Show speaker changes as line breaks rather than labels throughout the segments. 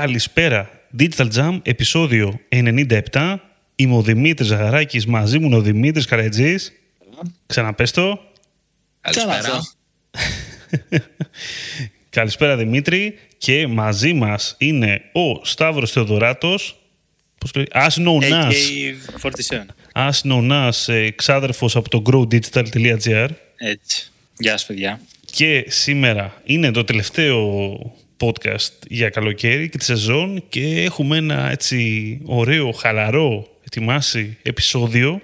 Καλησπέρα. Digital Jam, επεισόδιο 97. Είμαι ο Δημήτρης Ζαχαράκης, μαζί μου είναι ο Δημήτρης Καρατζής. Ξαναπες το.
Καλησπέρα.
Καλησπέρα Δημήτρη. Και μαζί μας είναι ο Σταύρος Θεοδωράτος. Πώς το λέει, as known as.
AK 47.
As known as, ε, ξάδερφος από το growdigital.gr.
Έτσι. Γεια σας παιδιά.
Και σήμερα είναι το τελευταίο podcast για καλοκαίρι και τη σεζόν και έχουμε ένα έτσι ωραίο, χαλαρό, ετοιμάσει επεισόδιο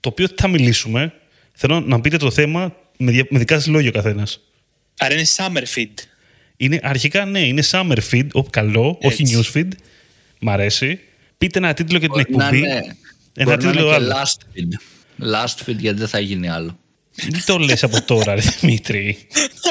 το οποίο θα μιλήσουμε. Θέλω να πείτε το θέμα με, δια- με δικά σας λόγια ο καθένας.
Άρα είναι summer feed.
Είναι, αρχικά ναι, είναι summer feed, ο, καλό, όχι
Έτσι.
news feed. Μ' αρέσει. Πείτε ένα τίτλο για την
Μπορεί να
εκπομπή.
είναι,
Ένα
μπορεί να
τίτλο
είναι
άλλο.
και last feed. Last feed γιατί δεν θα γίνει άλλο.
Μην το λες από τώρα, ρε Δημήτρη.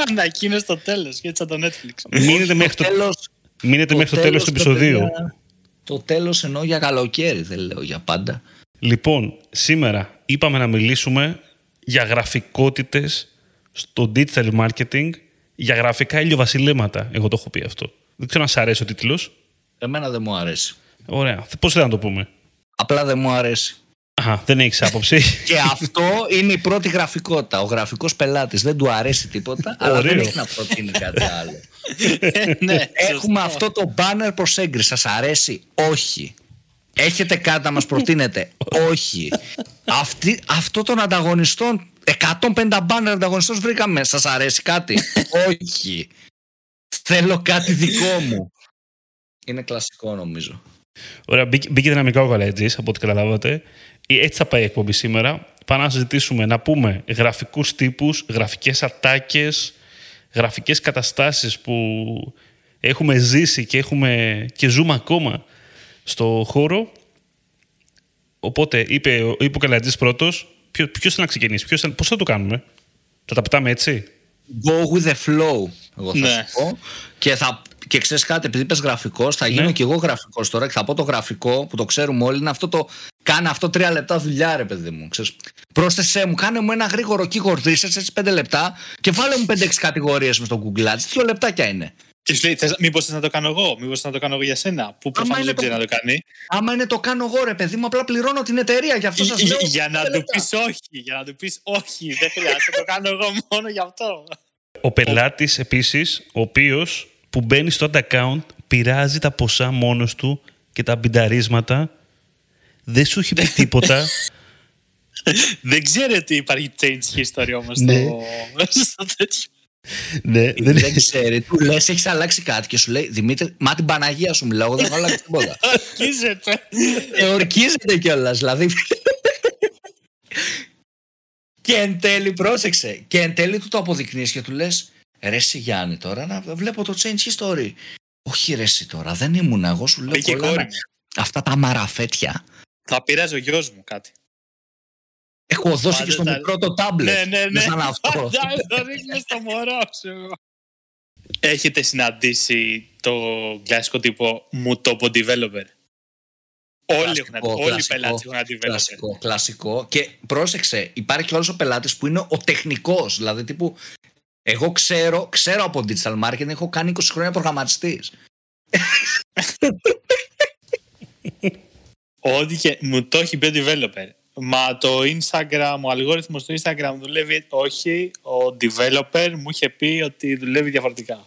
Ανακοίνωσε στο τέλος, έτσι σαν το Netflix.
Μείνετε μέχρι το,
τέλος,
μείνετε μέχρι το τέλος του
ρε
επεισοδίου.
παιδιά, Το τέλος εννοώ για καλοκαίρι, δεν λέω για πάντα.
Λοιπόν, σήμερα είπαμε να μιλήσουμε για γραφικότητες στο digital marketing, για γραφικά ηλιοβασιλέματα. Εγώ το έχω πει αυτό. Δεν ξέρω αν σ' αρέσει ο τίτλος.
Εμένα δεν μου αρέσει.
Ωραία. Πώς θα να το πούμε;
Απλά δεν μου αρέσει.
Αχα, δεν έχεις άποψη.
Και αυτό είναι η πρώτη γραφικότητα. Ο γραφικός πελάτης δεν του αρέσει τίποτα, αλλά δεν
Ωραίο.
έχει να προτείνει κάτι άλλο.
ναι,
Έχουμε αυτό το banner προς έγκριση. Σας αρέσει; Όχι. Έχετε κάτι να μας προτείνετε; Όχι. Αυτή, αυτό των ανταγωνιστών, 150 banner ανταγωνιστών βρήκαμε. Σας αρέσει κάτι; Όχι. Θέλω κάτι δικό μου. Είναι κλασικό νομίζω.
Ωραία, μπήκε, μπήκε δυναμικά ο Καλέτζης, από ό,τι καταλάβατε. Ε, Έτσι θα πάει η εκπομπή σήμερα. Πάμε να συζητήσουμε, να πούμε γραφικούς τύπους, γραφικές ατάκες, γραφικές καταστάσεις που έχουμε ζήσει και, έχουμε, και ζούμε ακόμα στο χώρο. Οπότε είπε, ο- είπε ο Καλατζής πρώτος. Ποιο, ποιος θέλει να ξεκινήσει, ποιος, θα- πώς θα το κάνουμε; Θα τα πετάμε έτσι;
Go with the flow, εγώ θα
Ναι.
σου πω. Και, θα, και ξέρεις κάτι, επειδή είπες γραφικός, θα γίνω
Ναι.
και εγώ γραφικός τώρα και θα πω το γραφικό που το ξέρουμε όλοι. Είναι αυτό το. Κάνε αυτό τρία λεπτά δουλειά, ρε παιδί μου. Ξέρεις, πρόσθεσέ μου, κάνε μου ένα γρήγορο keyword research έτσι πέντε λεπτά και βάλε μου 5-6 κατηγορίες μες στο Google Ads. Δύο λεπτάκια είναι.
Και σου λέει, θες, μήπως θες να το κάνω εγώ, μήπως θες να το κάνω εγώ για σένα, που προφανώς
είναι
δεν
το-
ξέρει να το κάνει.
Άμα είναι το κάνω εγώ, ρε παιδί μου, απλά πληρώνω την εταιρεία. Γι' αυτό σας λέω.
Για να
πέντε
του
λεπτά.
πεις όχι, για να του πεις όχι, δεν χρειάζεται, το κάνω εγώ μόνο γι' αυτό.
Ο πελάτης επίσης, ο οποίος που μπαίνει στο ad account, πειράζει τα ποσά μόνος του και τα μπινταρίσματα. Δεν σου έχει πει τίποτα.
Δεν ξέρει ότι υπάρχει change history όμως
Ναι.
στο, στο τέτοιο.
ναι,
Δεν, δεν ξέρει. Του λες, έχεις αλλάξει κάτι και σου λέει Δημήτρη, μα την Παναγία σου μιλάω, εγώ δεν έχω αλλάξει τίποτα.
Αρχίζεται.
Ε, ορκίζεται κιόλας. Δηλαδή. και εν τέλει, πρόσεξε. Και εν τέλει του το αποδεικνύεις και του λες: Ρε, εσύ Γιάννη, τώρα να βλέπω το change history. Όχι, ρε, εσύ τώρα, δεν ήμουν εγώ, σου λέω.
Πήγε η
κολλάνε
κόρη μου.
Αυτά τα μαραφέτια.
Θα πειράζει ο γιος μου κάτι.
Έχω δώσει
Πάντα
και στο
τα-
μικρό το τάμπλετ.
Ναι, ναι, ναι.
Σαν αυτό.
Φαντάζομαι, το ρίχνω στο μωρό σου. Έχετε συναντήσει το κλασικό τύπο μου το πω developer; Όλοι,
Κλασικό,
έχουν, όλοι οι
κλασικό,
πελάτες έχουν ένα developer.
Κλασικό, κλασικό. Και πρόσεξε, υπάρχει όλος ο πελάτης που είναι ο τεχνικός. Δηλαδή, τύπου, εγώ ξέρω, ξέρω από digital marketing, έχω κάνει 20 χρόνια προγραμματιστής.
Ό,τι και μου το έχει πει ο developer. Μα το Instagram, ο αλγόριθμος του Instagram δουλεύει όχι. Ο developer μου είχε πει ότι δουλεύει διαφορετικά.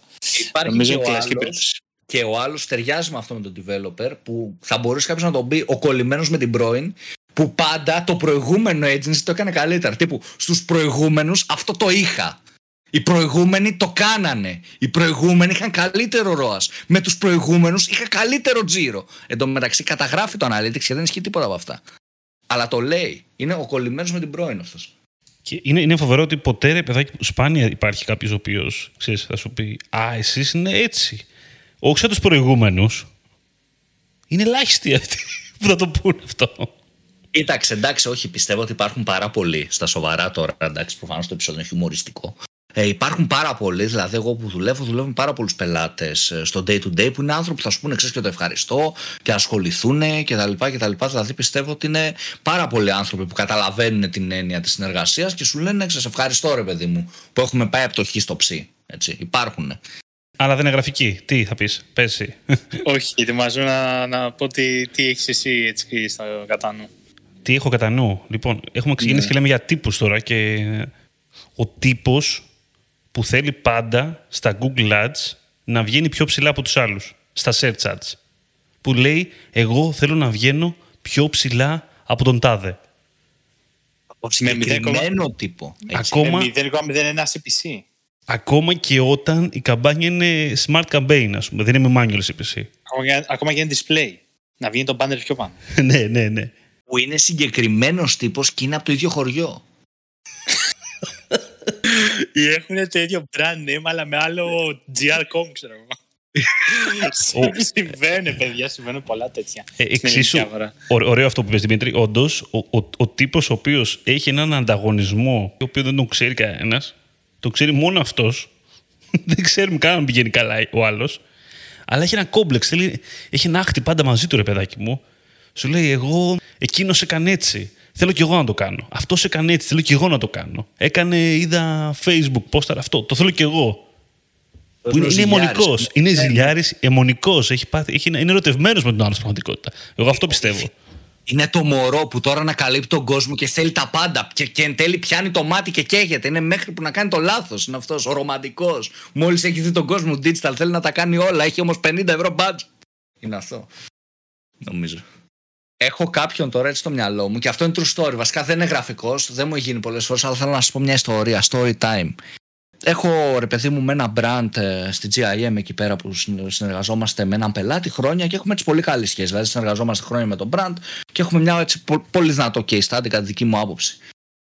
Υπάρχει
Νομίζω
και
είναι
ο,
κλασική
άλλος,
περίπτωση.
και ο άλλος ταιριάζει με αυτό με τον developer που θα μπορούσε κάποιος να τον πει ο κολλημένος με την πρώην που πάντα το προηγούμενο agency το έκανε καλύτερα. Τύπου στους προηγούμενους αυτό το είχα. Οι προηγούμενοι το κάνανε. Οι προηγούμενοι είχαν καλύτερο ROAS. Με τους προηγούμενους είχα καλύτερο τζίρο. Εν τω μεταξύ καταγράφει το analytics και δεν ισχύει τίποτα από αυτά. Αλλά το λέει. Είναι ο κολλημένος με την πρώην αυτός.
Και είναι, είναι φοβερό ότι ποτέ ρε παιδάκι, σπάνια υπάρχει κάποιος ο οποίος θα σου πει Α, εσείς είναι έτσι. Όχι σαν τους προηγούμενους. Είναι ελάχιστοι αυτοί που θα το πούνε αυτό.
Κοίταξε, εντάξει, όχι, πιστεύω ότι υπάρχουν πάρα πολλοί στα σοβαρά τώρα. Εντάξει, προφανώς το επεισόδιο είναι χιουμοριστικό. Ε, υπάρχουν πάρα πολλοί, δηλαδή εγώ που δουλεύω, δουλεύω με πάρα πολλούς πελάτες στο day to day που είναι άνθρωποι που θα σου πούνε ξέρεις και το ευχαριστώ και ασχοληθούν κτλ. κτλ. Δηλαδή πιστεύω ότι είναι πάρα πολλοί άνθρωποι που καταλαβαίνουν την έννοια της συνεργασίας και σου λένε «Ναι, σε ευχαριστώ ρε παιδί μου που έχουμε πάει από το χ στο ψ. Έτσι, υπάρχουν.
Αλλά δεν είναι γραφική. Τι θα πεις, πέσει.
Όχι, ετοιμάζω να, να πω τι, τι έχεις εσύ έτσι στο κατά νου.
Τι έχω κατά νου. Λοιπόν, έχουμε ξεκινήσει και λέμε για τύπους τώρα και ο τύπος που θέλει πάντα στα Google Ads να βγαίνει πιο ψηλά από τους άλλους, στα search ads. Που λέει, εγώ θέλω να βγαίνω πιο ψηλά από τον τάδε.
Από συγκεκριμένο τύπο. έτσι.
Ακόμα,
Με 0,01 CPC.
ακόμα και όταν η καμπάνια είναι smart campaign, ας πούμε, δεν είναι με manual CPC.
Ακόμα και, ακόμα και ένα display. Να βγαίνει το banner πιο πάνω.
ναι, ναι, ναι.
Που είναι συγκεκριμένος τύπος και είναι από το ίδιο χωριό.
Ή έχουν το ίδιο brand name, αλλά με άλλο GR.com, ξέρω εγώ. Συμβαίνει, παιδιά, συμβαίνουν πολλά τέτοια.
Ε,
στην
εξίσου,
ελληνική αγορά.
ω- ωραίο αυτό που πες Δημήτρη, όντως, ο, ο, ο τύπος ο οποίος έχει έναν ανταγωνισμό, ο οποίο δεν τον ξέρει κανένας, τον ξέρει μόνο αυτός, δεν ξέρουμε καν αν πηγαίνει καλά ο άλλος, αλλά έχει ένα κόμπλεξ, θέλει, έχει ένα άχτη πάντα μαζί του ρε παιδάκι μου. Σου λέει, εγώ, εκείνος έκανε έτσι. Θέλω κι εγώ να το κάνω. Αυτό έκανε έτσι. Θέλω κι εγώ να το κάνω. Έκανε, είδα Facebook, poster αυτό. Το θέλω κι εγώ. Που είναι, είναι
Ζηλιάρης.
αιμονικός. Είναι ζηλιάρης, αιμονικός. Έχει πάθει, έχει, είναι ερωτευμένος με τον άλλο στην πραγματικότητα. Εγώ αυτό πιστεύω.
Είναι το μωρό που τώρα ανακαλύπτει τον κόσμο και θέλει τα πάντα. Και, και εν τέλει πιάνει το μάτι και καίγεται. Είναι μέχρι που να κάνει το λάθος. Είναι αυτός ο ρομαντικός. Μόλις έχει δει τον κόσμο digital, θέλει να τα κάνει όλα. Έχει όμως 50 ευρώ budget. Είναι αυτό. Νομίζω. Έχω κάποιον τώρα έτσι στο μυαλό μου και αυτό είναι true story. Βασικά δεν είναι γραφικός, δεν μου έχει γίνει πολλές φορές, αλλά θέλω να σα πω μια ιστορία. Story time. Έχω ρε παιδί μου με ένα brand ε, στη GIM εκεί πέρα που συν- συνεργαζόμαστε με έναν πελάτη χρόνια και έχουμε έτσι πολύ καλή σχέση. Δηλαδή συνεργαζόμαστε χρόνια με τον brand και έχουμε μια έτσι πο- πολύ δυνατό case study κατά τη δική μου άποψη.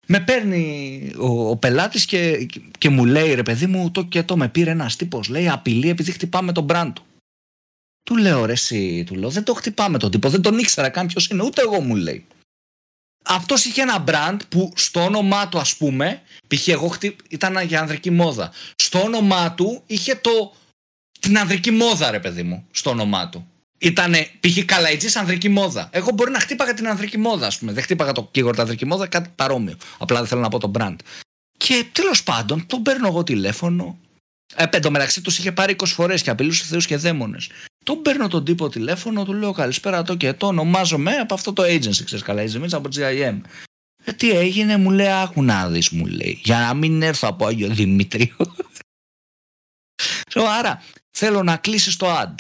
Με παίρνει ο, ο πελάτης και, και μου λέει ρε παιδί μου το και το με πήρε ένας τύπος. Λέει απειλή επειδή χτυπάμε τον brand του. Του λέω ρε εσύ, του λέω δεν το χτυπάμε τον τύπο, δεν τον ήξερα καν ποιος είναι, ούτε εγώ μου λέει. Αυτός είχε ένα brand που στο όνομά του ας πούμε, π.χ. εγώ χτυ... ήταν για ανδρική μόδα. Στο όνομά του είχε το... την ανδρική μόδα ρε παιδί μου, στο όνομά του. Ήτανε π.χ. καλαϊτζής ανδρική μόδα. Εγώ μπορεί να χτύπαγα την ανδρική μόδα ας πούμε. Δεν χτύπαγα το keyword ανδρική μόδα, κάτι παρόμοιο. Απλά δεν θέλω να πω το brand. Και τέλος πάντων, τον παίρνω εγώ τηλέφωνο. Ε, εν τω μεταξύ τους είχε πάρει 20 φορές και απειλούσε θεούς και δαίμονες. Τον παίρνω τον τύπο τηλέφωνο, του λέω καλησπέρα το και το ονομάζομαι από αυτό το agency, ξέρεις καλά, η Ζημίτσα από GIM. Ε, τι έγινε, μου λέει, άκου να δεις, μου λέει, για να μην έρθω από Άγιο Δημήτριο. Λέω, άρα, θέλω να κλείσεις το ad.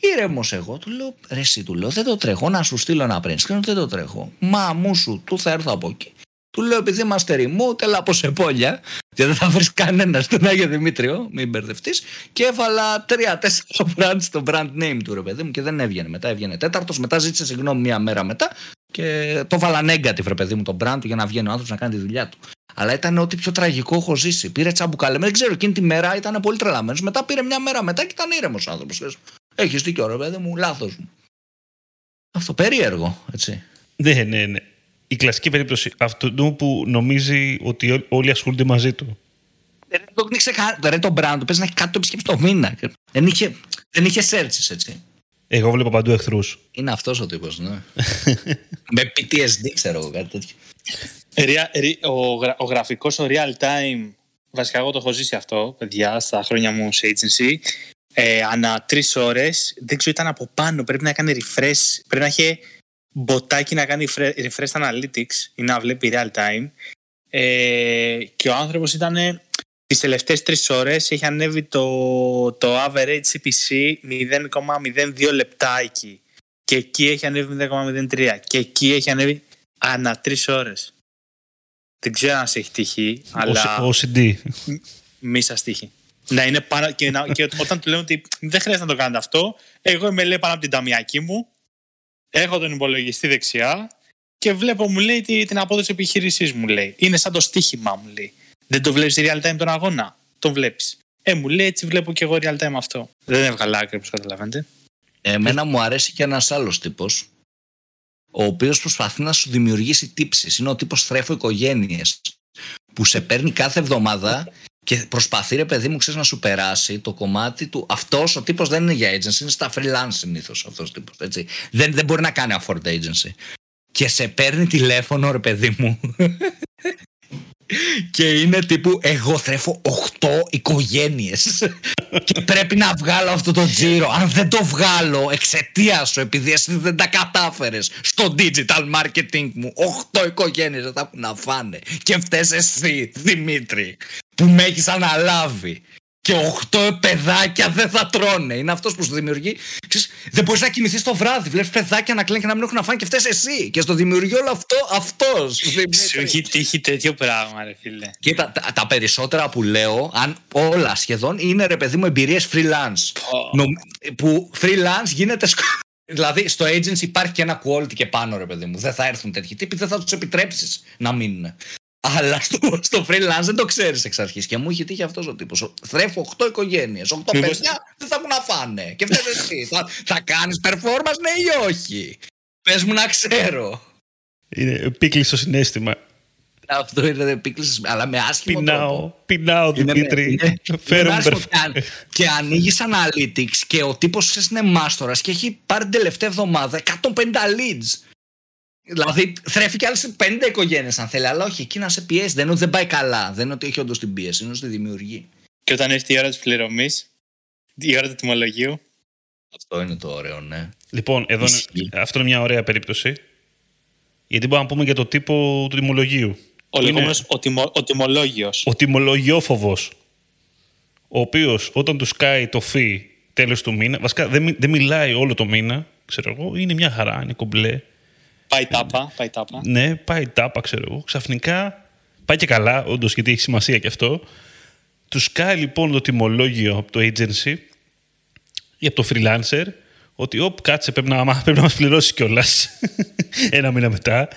Ήρεμος εγώ, του λέω, ρε εσύ, του λέω, δεν το τρέχω, να σου στείλω ένα print screen, δεν το τρέχω. Μα μου σου, του θα έρθω από εκεί. Του λέω, επειδή είμαστε remote, έλα από Σεπόλια, και δεν θα βρεις κανένας στον Άγιο Δημήτριο, μην μπερδευτείς. Και έβαλα τρία-τέσσερα brand στο brand name του ρε παιδί μου και δεν έβγαινε. Μετά έβγαινε τέταρτος, μετά ζήτησε συγγνώμη μία μέρα μετά και το βάλα negative ρε παιδί μου τον brand του για να βγαίνει ο άνθρωπος να κάνει τη δουλειά του. Αλλά ήταν ό,τι πιο τραγικό έχω ζήσει. Πήρε τσαμπουκάλε. Δεν ξέρω, εκείνη τη μέρα ήταν πολύ τρελαμένος. Μετά πήρε μια μέρα μετά και ήταν ήρεμος άνθρωπος. Έχεις δίκιο, ρε παιδί μου, λάθος μου. Αυτό περίεργο, έτσι.
Ναι, ναι, ναι. Η κλασική περίπτωση αυτού που νομίζει ότι ό- όλοι ασχολούνται μαζί του.
Δεν το ήξερε καν. Ρε το brand του παίζει να έχει κάτι το επισκέψει το μήνα. Δεν είχε, δεν είχε searches, έτσι.
Εγώ βλέπω παντού εχθρούς.
Είναι αυτός ο τύπος, ναι. Με PTSD, ξέρω εγώ κάτι τέτοιο.
Ρια- ρι- ο, γρα- ο γραφικός, ο real time, βασικά εγώ το έχω ζήσει αυτό, παιδιά, στα χρόνια μου σε agency, ε, ανά τρεις ώρες, δεν ξέρω, ήταν από πάνω, πρέπει να κάνει refresh, πρέπει να έχει μποτάκι να κάνει refre- refresh στα analytics ή να βλέπει real time. Ε, και ο άνθρωπος ήταν τις τελευταίες τρεις ώρες έχει ανέβει το, το average CPC 0,02 λεπτάκι και εκεί έχει ανέβει 0,03 και εκεί έχει ανέβει ανά τρεις ώρες. Δεν ξέρω αν σε έχει τύχει, αλλά
Ο CD.
μη σας τύχει. Να είναι πάνω και, να, και όταν του λέω ότι δεν χρειάζεται να το κάνετε αυτό, εγώ είμαι λέει πάνω από την ταμιακή μου, έχω τον υπολογιστή δεξιά και βλέπω μου λέει τη- την απόδοση επιχείρησή μου λέει. Είναι σαν το στοίχημα μου λέει. Δεν το βλέπεις real time τον αγώνα; Τον βλέπεις. Ε, μου λέει έτσι βλέπω και εγώ real time αυτό. Δεν έβγαλα άκρη όπως καταλαβαίνετε.
Εμένα μου αρέσει και ένας άλλος τύπος ο οποίος προσπαθεί να σου δημιουργήσει τύψεις. Είναι ο τύπος θρέφω οικογένειες που σε παίρνει κάθε εβδομάδα και προσπαθεί ρε παιδί μου ξέρεις να σου περάσει το κομμάτι του. Αυτός ο τύπος δεν είναι για agency είναι στα freelance συνήθως αυτός ο τύπος έτσι. Δεν, δεν μπορεί να κάνει afford agency. Και σε παίρνει τηλέφωνο ρε παιδί μου. Και είναι τύπου εγώ θρέφω 8 οικογένειες και πρέπει να βγάλω αυτό το τζίρο. Αν δεν το βγάλω εξαιτία σου επειδή εσύ δεν τα κατάφερες στο digital marketing μου 8 οικογένειες δεν θα έχουν να φάνε. Και φταίς εσύ Δημήτρη που με έχεις αναλάβει και 8 παιδάκια δεν θα τρώνε. Είναι αυτός που σου δημιουργεί. Ξέρεις, δεν μπορείς να κοιμηθείς το βράδυ. Βλέπεις παιδάκια να κλαίνουν και να μην έχουν να φάνε και φταίει εσύ. Και στο δημιουργεί όλο αυτό αυτός.
Σου έχει τύχει τέτοιο πράγμα, ρε φίλε.
Και τα, τα, τα, περισσότερα που λέω, αν όλα σχεδόν, είναι ρε παιδί μου εμπειρίες freelance. Νο, που freelance γίνεται. Δηλαδή στο agency υπάρχει και ένα quality και πάνω, ρε παιδί μου. Δεν θα έρθουν τέτοιοι τύποι, δεν θα τους επιτρέψεις να μείνουν. Αλλά στο, στο freelance δεν το ξέρεις εξ αρχής. Και μου είχε τύχει αυτός ο τύπος. Θρέφω 8 οικογένειες, 8 Μήπως... παιδιά δεν θα έχουν να φάνε. Και φταίει εσύ. θα θα κάνεις performance, ναι ή όχι; Πες μου να ξέρω.
Είναι επίκλειστο στο συνέστημα.
Αυτό είναι επίκληση, αλλά με άσχημο
πεινάω,
τρόπο.
Πεινάω, Δημήτρη. Φέρω
και, και ανοίγεις analytics και ο τύπος είναι μάστορας και έχει πάρει την τελευταία εβδομάδα 150 leads. Δηλαδή θρέφει και άλλες 50 οικογένειες αν θέλει, αλλά όχι, εκεί να σε πιέσει. Δεν είναι ότι δεν πάει καλά. Δεν είναι ότι έχει όντως την πίεση, είναι ότι δημιουργεί.
Και όταν έρθει η ώρα της πληρωμής, η ώρα του τιμολογίου.
Αυτό είναι το ωραίο, ναι.
Λοιπόν, εδώ είναι, αυτό είναι μια ωραία περίπτωση. Γιατί μπορούμε να πούμε για το τύπο του τιμολογίου.
Ο λεγόμενος ο, τιμο, ο τιμολόγιος.
Ο τιμολογιόφοβος. Ο οποίος όταν του σκάει το φι τέλος του μήνα, βασικά δεν, δεν μιλάει όλο το μήνα, ξέρω εγώ, είναι μια χαρά, είναι κομπλέ.
Πάει τάπα, πάει τάπα.
Ναι, πάει τάπα, ξέρω εγώ. Ξαφνικά πάει και καλά, όντως, γιατί έχει σημασία και αυτό. Του κάνει λοιπόν το τιμολόγιο από το agency ή από το freelancer ότι όπ, κάτσε, πρέπει να, πρέπει να μας πληρώσει κιόλας ένα μήνα μετά.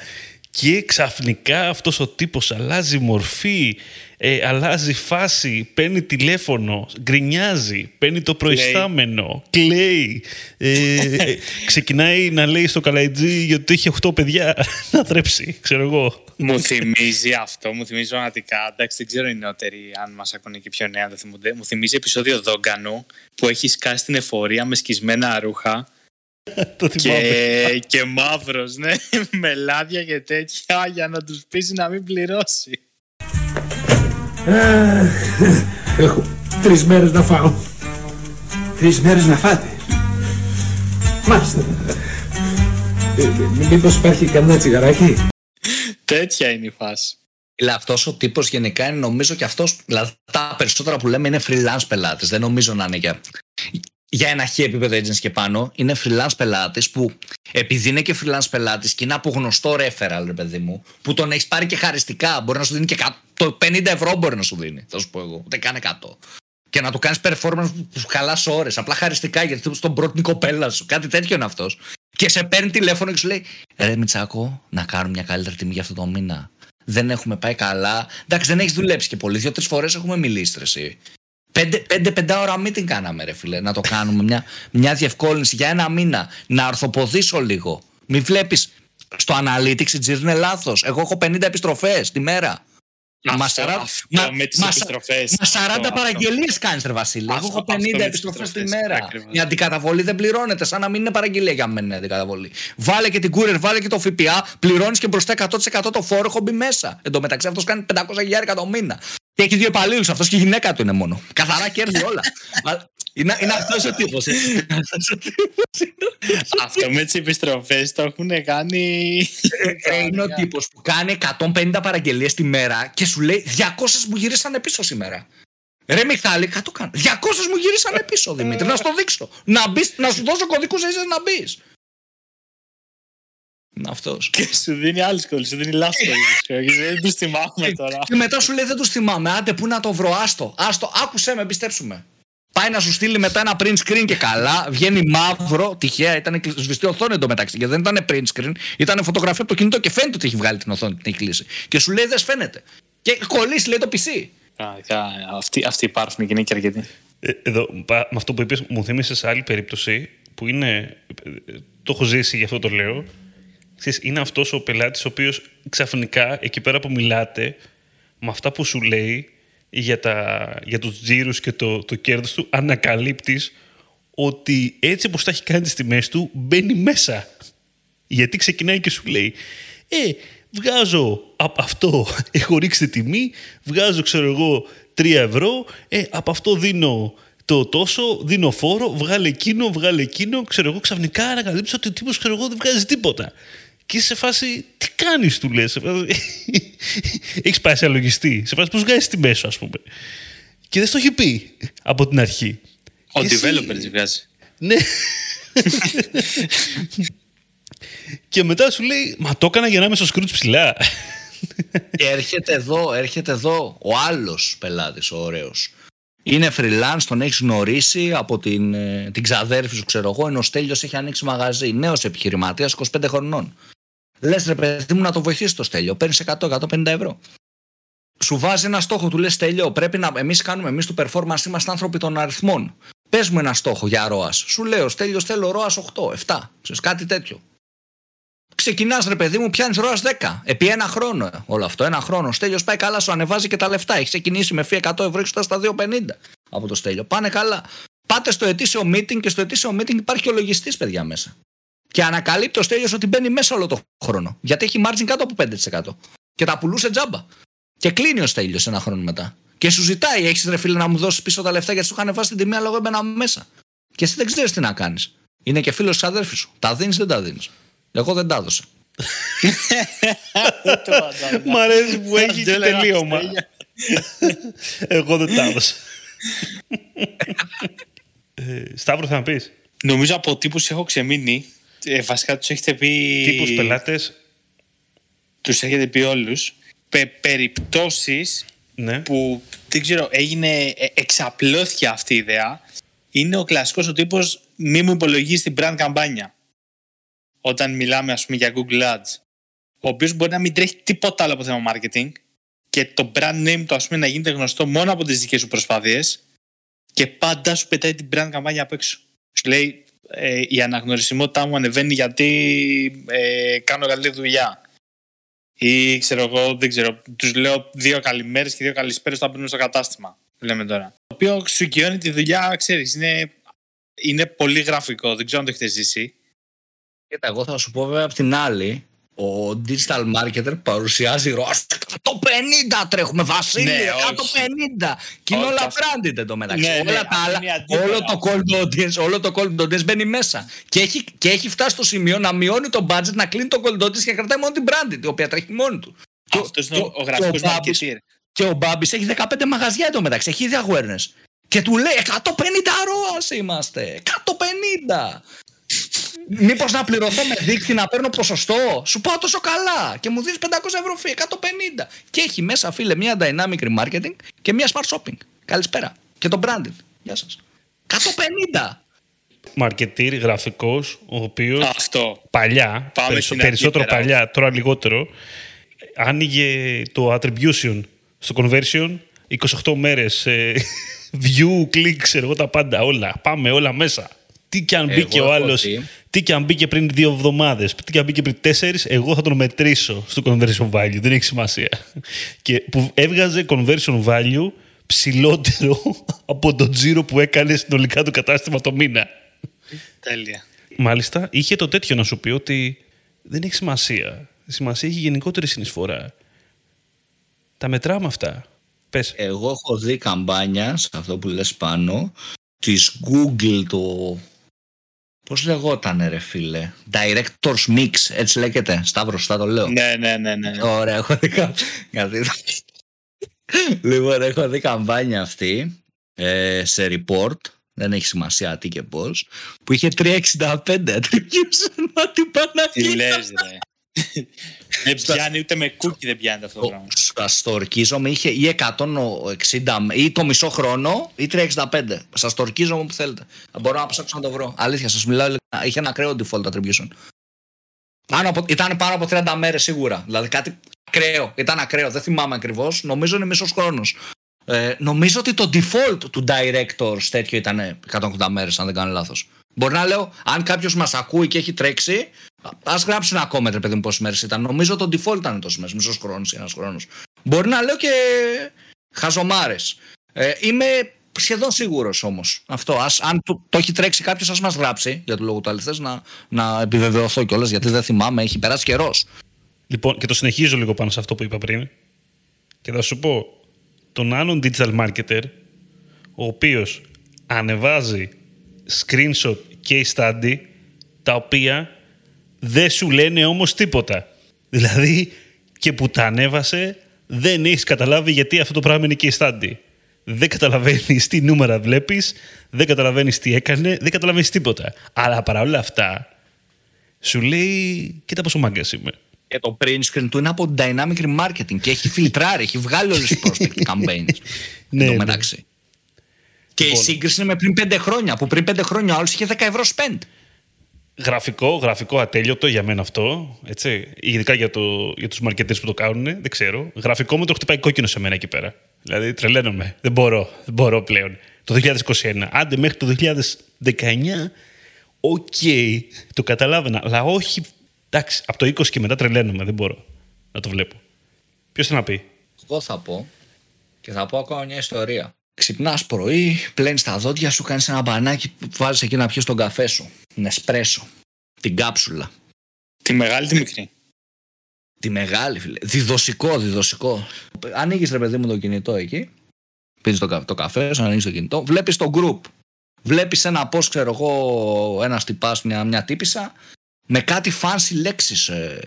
Και ξαφνικά αυτός ο τύπος αλλάζει μορφή, ε, αλλάζει φάση, παίρνει τηλέφωνο, γκρινιάζει, παίρνει το προϊστάμενο, κλαίει. Ε, ε, ξεκινάει να λέει στο καλαϊτζή γιατί έχει 8 παιδιά να θρέψει, ξέρω εγώ.
Μου θυμίζει αυτό, μου θυμίζει πραγματικά. Εντάξει, δεν ξέρω οι νεότεροι αν μας ακούνε και πιο νέα δεν θυμούνται. Μου θυμίζει επεισόδιο Δόγκανου που έχει σκάσει την εφορία με σκισμένα ρούχα.
το
και, και μαύρος, ναι, με λάδια και τέτοια για να τους πείσει να μην πληρώσει.
Έχω τρεις μέρες να φάω. Τρεις μέρες να φάτε. Μάλιστα. Μήπως υπάρχει κανένα τσιγαράκι;
Τέτοια είναι η φάση.
Δηλαδή αυτός ο τύπος γενικά είναι νομίζω και αυτός. Δηλαδή τα περισσότερα που λέμε είναι freelance πελάτες. Δεν νομίζω να είναι για, για ένα χι επίπεδο agency και πάνω. Είναι freelance πελάτης που επειδή είναι και freelance πελάτης και είναι από γνωστό referral, ρε παιδί μου, που τον έχεις πάρει και χαριστικά. Μπορεί να σου δίνει και το 50 ευρώ μπορεί να σου δίνει. Θα σου πω εγώ. Ούτε καν 100. Και να του κάνεις performance που καλά ώρες. Απλά χαριστικά γιατί στον πρώτη κοπέλα σου. Κάτι τέτοιο είναι αυτός. Και σε παίρνει τηλέφωνο και σου λέει Ρε Μιτσάκο, να κάνουμε μια καλύτερη τιμή για αυτό το μήνα. Δεν έχουμε πάει καλά. Εντάξει, δεν έχεις δουλέψει και πολύ. Δύο-τρεις φορές έχουμε μιλήσει εσύ. Πέντε, πέντε, πέντε ώρα meeting κάναμε, ρε φίλε. Να το κάνουμε μια, μια διευκόλυνση για ένα μήνα. Να ορθοποδήσω λίγο. Μην βλέπεις στο analytics η τζίρ είναι λάθος. Εγώ έχω 50 επιστροφές τη μέρα.
Μα 40, με τις επιστροφές.
Μα 40 παραγγελίες κάνεις, Ρε Βασίλη. Εγώ έχω 50 επιστροφές τη μέρα. Η αντικαταβολή δεν πληρώνεται, σαν να μην είναι παραγγελία για μένα η αντικαταβολή. Βάλε και την courier, βάλε και το ΦΠΑ, πληρώνεις και μπροστά 100% το φόρο. Έχω μπει μέσα. Εν τω μεταξύ αυτός κάνει 500 χιλιάρικα το μήνα. Και έχει δύο υπαλλήλους αυτός και η γυναίκα του είναι μόνο. Καθαρά κέρδη όλα. Είναι, είναι αυτός ο τύπος.
αυτός με τις επιστροφές το έχουν κάνει.
Ε, είναι ο τύπος που κάνει 150 παραγγελίες τη μέρα και σου λέει 200 μου γυρίσανε πίσω σήμερα. Ρε Μιχάλη, κάτω κάνω. 200 μου γυρίσανε πίσω, Δημήτρη, να σου το δείξω. Να, μπεις, να σου δώσω κωδικούς έτσι να μπεις. Αυτός.
Και σου δίνει άλλη κολλή, σου δίνει λάθος κολλή. δεν τους θυμάμαι τώρα.
Και μετά σου λέει δεν τους θυμάμαι. Άντε, πού να το βρω, άστο. Άστο, άκουσέ με, εμπιστέψουμε. Πάει να σου στείλει μετά ένα print screen και καλά. Βγαίνει μαύρο, τυχαία. Ήταν σβηστή οθόνη εντωμεταξύ. Γιατί δεν ήταν print screen. Ήταν φωτογραφία από το κινητό και φαίνεται ότι έχει βγάλει την οθόνη, την έχει κλείσει. Και σου λέει δεν φαίνεται. Και κολλήσει, λέει το PC.
Αυτοί, αυτοί υπάρχουν και είναι και αρκετοί.
Ε, εδώ, με αυτό που είπες, μου θύμισες σε άλλη περίπτωση που είναι. Το έχω ζήσει, γι' αυτό το λέω. Είναι αυτός ο πελάτης ο οποίος ξαφνικά εκεί πέρα που μιλάτε, με αυτά που σου λέει, για, τα, για τους τζίρους και το, το κέρδος του, ανακαλύπτεις ότι έτσι όπως τα έχει κάνει τις τιμές του, μπαίνει μέσα. Γιατί ξεκινάει και σου λέει «Ε, βγάζω από αυτό, έχω ρίξει τη τιμή, βγάζω ξέρω εγώ 3 ευρώ, ε, από αυτό δίνω το τόσο, δίνω φόρο, βγάλε εκείνο, βγάλε εκείνο, ξέρω εγώ ξαφνικά ανακαλύψω ότι ο τύπος ξέρω εγώ δεν βγάζει τίποτα. Και είσαι σε φάση, τι κάνεις του λες, σε φάση, έχεις πάει σε αλογιστή, σε φάση πώς βγάζεις τη μέσο ας πούμε. Και δεν στο έχει πει από την αρχή.
Ο
Και εσύ-
developer τη βγάζει.
ναι. και μετά σου λέει, μα το έκανα για να είμαι στο Scrooge ψηλά.
Και έρχεται εδώ, έρχεται εδώ ο άλλος πελάτης, ο ωραίος. Είναι freelance, τον έχεις γνωρίσει από την, ε, την ξαδέρφη σου, ξέρω εγώ. Είναι ο Στέλιος, έχει ανοίξει μαγαζί. Νέος επιχειρηματίας, 25 χρονών. Λες ρε παιδί μου να το βοηθήσεις το Στέλιο. Παίρνεις 100-150 ευρώ. Σου βάζει ένα στόχο, του λες Στέλιο, πρέπει να. Εμείς κάνουμε, εμείς του performance είμαστε άνθρωποι των αριθμών. Πες μου ένα στόχο για ροάς. Σου λέω, Στέλιο, θέλω ροάς 8, 7. Ξέρεις, κάτι τέτοιο. Ξεκινάς, ρε παιδί μου, πιάνεις ροάς 10. Επί ένα χρόνο ε, όλο αυτό. Ένα χρόνο. Ο Στέλιος πάει καλά, σου ανεβάζει και τα λεφτά. Έχει ξεκινήσει με φύ 100 ευρώ και φτάσει στα 2,50 από το Στέλιο. Πάνε καλά. Πάτε στο ετήσιο meeting και στο ετήσιο meeting υπάρχει και ο λογιστής, παιδιά, μέσα. Και ανακαλύπτει ο Στέλιος ότι μπαίνει μέσα όλο το χρόνο. Γιατί έχει margin κάτω από 5%. Και τα πουλούσε τζάμπα. Και κλείνει ο Στέλιος ένα χρόνο μετά. Και σου ζητάει, έχεις ρε φίλε να μου δώσεις πίσω τα λεφτά γιατί σου είχαν βάσει την τιμή, αλλά εγώ έμπαινα μέσα. Και εσύ δεν ξέρεις τι να κάνεις. Είναι και φίλος της αδέρφης σου. Τα δίνεις, δεν τα δίνεις. Εγώ δεν τα έδωσα.
Μ' αρέσει που έχει και
Αντέλα,
τελείωμα.
Στέλια.
Εγώ δεν τα έδωσα. ε, Σταύρο θα πεις;
Νομίζω από τύπου έχω ξεμείνει. Ε, βασικά τους έχετε πει.
Τύπους πελάτες.
Τους έχετε πει όλους. Πε, περιπτώσεις
Ναι.
που δεν ξέρω, έγινε, ε, εξαπλώθηκε αυτή η ιδέα. Είναι ο κλασικός ο τύπος μη μου υπολογίζεις την brand καμπάνια. Όταν μιλάμε ας πούμε για Google Ads. Ο οποίος μπορεί να μην τρέχει τίποτα άλλο από θέμα marketing και το brand name του ας πούμε να γίνεται γνωστό μόνο από τις δικές σου προσπάθειες και πάντα σου πετάει την brand καμπάνια απ' έξω. Σου λέει ε, η αναγνωρισιμότητά μου ανεβαίνει γιατί ε, κάνω καλή δουλειά. Ή ξέρω εγώ, δεν ξέρω, τους λέω δύο καλημέρες και δύο καλησπέρες όταν μπαίνουν στο κατάστημα. Λέμε τώρα. Το οποίο σου οικειώνει τη δουλειά, ξέρεις, είναι, είναι πολύ γραφικό. Δεν ξέρω αν το έχετε ζήσει.
Κοίτα, εγώ θα σου πω βέβαια απ' την άλλη. Ο digital marketer παρουσιάζει ροά 150 τρέχουμε, Βασίλειο,
Ναι,
150. Και είναι
Όχι,
όλα
αυτό.
branded εντωμεταξύ.
Ναι, ναι,
όλα τα
αυτό
άλλα,
είναι αντίπαλα.
όλο το cold audience, όλο το cold audience μπαίνει μέσα. Και έχει, και έχει φτάσει στο σημείο να μειώνει το budget, να κλείνει το cold audience και να κρατάει μόνο την branded, η οποία τρέχει μόνη του. Και ο-
Αυτός είναι
και
ο, ο γραφικός
και ο Μπάμπης-
marketer.
Και ο Μπάμπης έχει 15 μαγαζιά εντωμεταξύ, έχει ήδη awareness. Και του λέει 150 ροά είμαστε. 150. Μήπως να πληρωθώ με δίκτυ να παίρνω ποσοστό; Σου πάω τόσο καλά. Και μου δίνεις 500 ευρώ φύ, 150. Και έχει μέσα, φίλε, μια dynamic remarketing και μια smart shopping. Καλησπέρα. Και το branded. Γεια σας. 150.
Μαρκετήρ, γραφικός, ο οποίος
Αυτό.
παλιά,
Πάμε
περισσο-
στην
περισσότερο
αρχή, πέρα.
παλιά, τώρα λιγότερο, άνοιγε το attribution στο conversion 28 μέρες ε, view, click, ξέρω εγώ τα πάντα, όλα. Πάμε όλα μέσα. Τι και αν
Εγώ
μπήκε ο
έχω
άλλος,
δει.
τι και αν μπήκε πριν δύο εβδομάδες, τι και αν μπήκε πριν τέσσερις, εγώ θα τον μετρήσω στο conversion value. Δεν έχει σημασία. Και που έβγαζε conversion value ψηλότερο από το τζίρο που έκανε συνολικά το κατάστημα το μήνα.
Τέλεια.
Μάλιστα, είχε το τέτοιο να σου πει ότι δεν έχει σημασία. Σημασία έχει γενικότερη συνεισφορά. Τα μετράμε αυτά. Πες.
Εγώ έχω δει καμπάνια σε αυτό που λες πάνω της Google το... Πώς λεγόταν ρε φίλε; Directors Mix έτσι λέγεται Σταύρος σωστά το λέω
Ναι, ναι, ναι, ναι.
Ωραία έχω δει κα- γιατί- Λοιπόν έχω δει καμπάνια αυτή ε, σε report δεν έχει σημασία τι και πώς που είχε 365 attribution μα την
Τι
Παναγία
λες, ρε. Δεν πιάνει ούτε με κούκι δεν πιάνει αυτό το πράγμα.
Σας το ορκίζομαι, είχε ή 160 ή το μισό χρόνο ή 365. Σας το ορκίζομαι που θέλετε. Μπορώ να ψάξω να το βρω. Αλήθεια, σας μιλάω. ειλικρινά. Είχε ένα ακραίο default attribution. Πάνω από, ήταν πάνω από 30 μέρες σίγουρα. Δηλαδή κάτι ακραίο. Ήταν ακραίο. Δεν θυμάμαι ακριβώς. Νομίζω είναι μισός χρόνος. Ε, νομίζω ότι το default του directors τέτοιο ήταν 180 μέρες, αν δεν κάνω λάθος. Μπορεί να λέω, αν κάποιος μας ακούει και έχει τρέξει, α γράψει ένα comment, ρε παιδί μου, πόσες μέρες ήταν. Νομίζω το default ήταν τόσο μέρες, μισός χρόνος ή ένας χρόνος. Μπορεί να λέω και χαζομάρες. Ε, είμαι σχεδόν σίγουρος όμως. Αυτό. Ας, αν το, το έχει τρέξει κάποιος, ας μας γράψει για το λόγο του αληθέ να, να επιβεβαιωθώ κιόλας, γιατί δεν θυμάμαι, έχει περάσει καιρός.
Λοιπόν, και το συνεχίζω λίγο πάνω σε αυτό που είπα πριν. Και θα σου πω, τον άλλον digital marketer, ο οποίος ανεβάζει screenshot case study, τα οποία δεν σου λένε όμως τίποτα. Δηλαδή, και που τα ανέβασε, δεν έχεις καταλάβει γιατί αυτό το πράγμα είναι case study. Δεν καταλαβαίνεις τι νούμερα βλέπεις, δεν καταλαβαίνεις τι έκανε, δεν καταλαβαίνεις τίποτα. Αλλά παρόλα αυτά, σου λέει, κοίτα πόσο μάγκας είμαι.
Και το print screen του είναι από dynamic remarketing και έχει φιλτράρει, έχει βγάλει όλες τις prospect campaigns.
Ναι,
Εν τω
ναι.
μεταξύ. Και η
Λοιπόν.
σύγκριση είναι με πριν 5 χρόνια, που πριν 5 χρόνια ο άλλος είχε 10 ευρώ spend.
Γραφικό, γραφικό ατέλειωτο για μένα αυτό. Έτσι. Ειδικά για, το, για τους marketers που το κάνουν, δεν ξέρω. Γραφικό μου το χτυπάει κόκκινο σε μένα εκεί πέρα. Δηλαδή τρελαίνομαι. Δεν μπορώ, δεν μπορώ πλέον. Το 2021. Άντε μέχρι το 2019, οκ, το καταλάβαινα. Αλλά όχι, εντάξει, από το 20 και μετά τρελαίνομαι. Δεν μπορώ να το βλέπω. Ποιος θέλει να πει;
Εγώ θα πω και θα πω ακόμα μια ιστορία. Ξυπνάς πρωί, πλένεις τα δόντια σου, κάνεις ένα μπανάκι που βάζεις εκεί να πιεις τον καφέ σου. Νεσπρέσο. Την κάψουλα.
Τη μεγάλη τη μικρή.
Τη μεγάλη, φίλε. Διδοσικό, διδοσικό. Ανοίγεις ρε παιδί μου το κινητό εκεί. Πίνεις το, κα- το καφέ σου, ανοίγεις το κινητό. Βλέπεις το group. Βλέπεις ένα πώς, ξέρω εγώ, ένας τυπάς, μια, μια τύπησα με κάτι fancy λέξεις. Ε,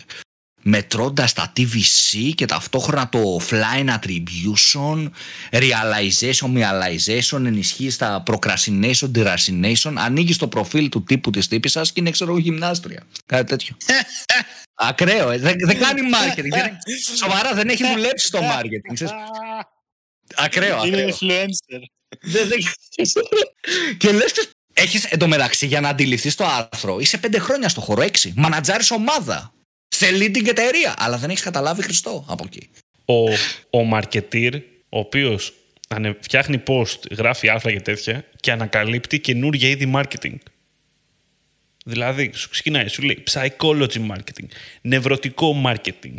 μετρώντας τα TVC και ταυτόχρονα το offline attribution, realization, realization, ενισχύεις τα procrastination, deracination, ανοίγεις το προφίλ του τύπου της τύπησα και είναι, ξέρω εγώ, γυμνάστρια. Κάτι τέτοιο. Ακραίο, ε. δεν, δεν κάνει marketing. δεν- σοβαρά δεν έχει δουλέψει στο marketing. ξέρεις. Ακραίο,
Είναι
ακραίο.
influencer.
Δεν- δεν- και λες, έχεις εντωμεταξύ για να αντιληφθείς το άρθρο, είσαι πέντε χρόνια στο χώρο, έξι. Μανατζάρεις ομάδα. Σε leading εταιρεία. Αλλά δεν έχεις καταλάβει Χριστό από εκεί.
ο, ο marketeer, ο οποίος φτιάχνει post, γράφει άρθρα και τέτοια και ανακαλύπτει καινούργια είδη marketing. Δηλαδή, σου ξεκινάει, σου λέει psychology marketing, νευρωτικό marketing,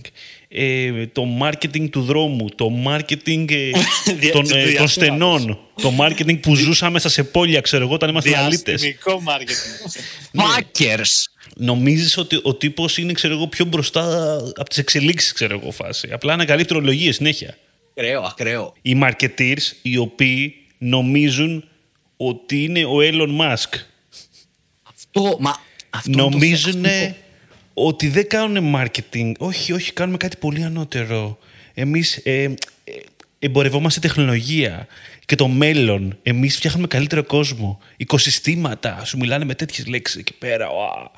ε, το marketing του δρόμου, το marketing ε,
Δια-
των,
του
ε, των
διαστήματος.
στενών, το marketing που ζούσαμε μέσα σε πόλια, ξέρω εγώ, όταν ήμασταν αλήτες.
Διαστημικό marketing.
Fuckers.
Νομίζεις ότι ο τύπος είναι, ξέρω εγώ, πιο μπροστά από τις εξελίξεις, ξέρω εγώ, φάση. Απλά ανακαλύπτει ορολογίες συνέχεια.
Ακραίο, ακραίο.
οι marketeers οι οποίοι νομίζουν ότι είναι ο Elon Musk.
Αυτό, μα, αυτό είναι το
Νομίζουν
θέμα.
ότι δεν κάνουν marketing. Όχι, όχι, κάνουμε κάτι πολύ ανώτερο. Εμείς ε, ε, εμπορευόμαστε τεχνολογία και το μέλλον. Εμείς φτιάχνουμε καλύτερο κόσμο. Οικοσυστήματα. Σου μιλάνε με τέτοιες λέξεις εκεί πέρα. Ουα.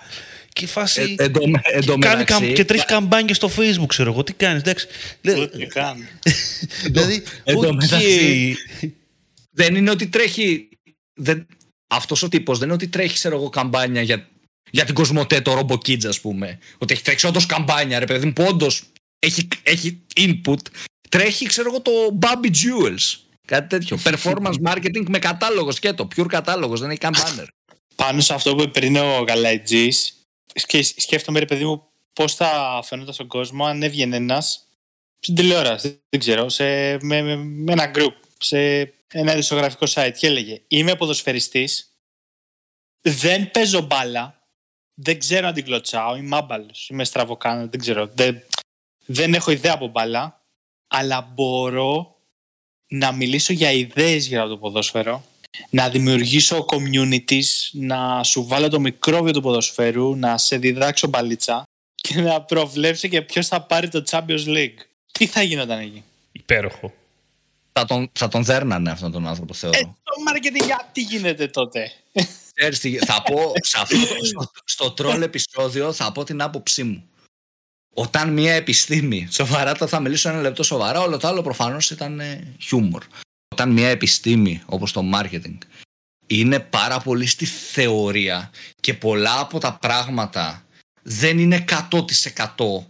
Και η φάση...
Ε, εν τω με- εν τω
κάνει
μεταξύ-
καμ- και τρέχει καμπάνια στο facebook, ξέρω εγώ. Τι κάνεις, εντάξει. Λέ-
Ούτε καν.
δηλαδή,
εν τω
οκ.
μεταξύ- Δεν είναι ότι τρέχει. Δεν, αυτός ο τύπος δεν είναι ότι τρέχει, ξέρω εγώ, καμπάνια για, για την Κοσμοτέ, το Robo Kids, ας πούμε. Ότι έχει τρέξει όντως καμπάνια, ρε παιδί μου, που όντως έχει, έχει input. Τρέχει, ξέρω εγώ, το Bobby Jewels. Κάτι τέτοιο. Performance marketing με κατάλογο σκέτο. Pure κατάλογος, δεν έχει καν banner.
Πάνω σε αυτό που είπε πριν ο Γαλαϊτζής, σκε- σκέφτομαι ρε παιδί μου πώς θα φαινόταν στον κόσμο αν έβγαινε ένας στην τηλεόραση, δεν ξέρω, σε, με, με, με ένα group, σε ένα ειδησιογραφικό site και έλεγε Είμαι ποδοσφαιριστής, δεν παίζω μπάλα, δεν ξέρω αν την κλωτσάω, είμαι άμπαλος, είμαι στραβοκάνω, δεν ξέρω, δεν, δεν έχω ιδέα από μπάλα, αλλά μπορώ να μιλήσω για ιδέες γύρω από το ποδόσφαιρο να δημιουργήσω communities, να σου βάλω το μικρόβιο του ποδοσφαίρου, να σε διδάξω μπαλίτσα και να προβλέψω και ποιος θα πάρει το Champions League. Τι θα γινόταν εκεί;
Υπέροχο.
Θα, τον, θα τον δέρνανε αυτόν τον άνθρωπο, θεωρώ.
Ε, το marketing γιατί γίνεται τότε;
Ξέρεις τι, θα πω σε αυτό το, στο, στο τρόλ επεισόδιο θα πω την άποψή μου. Όταν μια επιστήμη, σοβαρά το θα μιλήσω ένα λεπτό σοβαρά, όλο το άλλο προφανώς ήταν ε, χιούμορ. Όταν μια επιστήμη όπως το marketing είναι πάρα πολύ στη θεωρία και πολλά από τα πράγματα δεν είναι 100%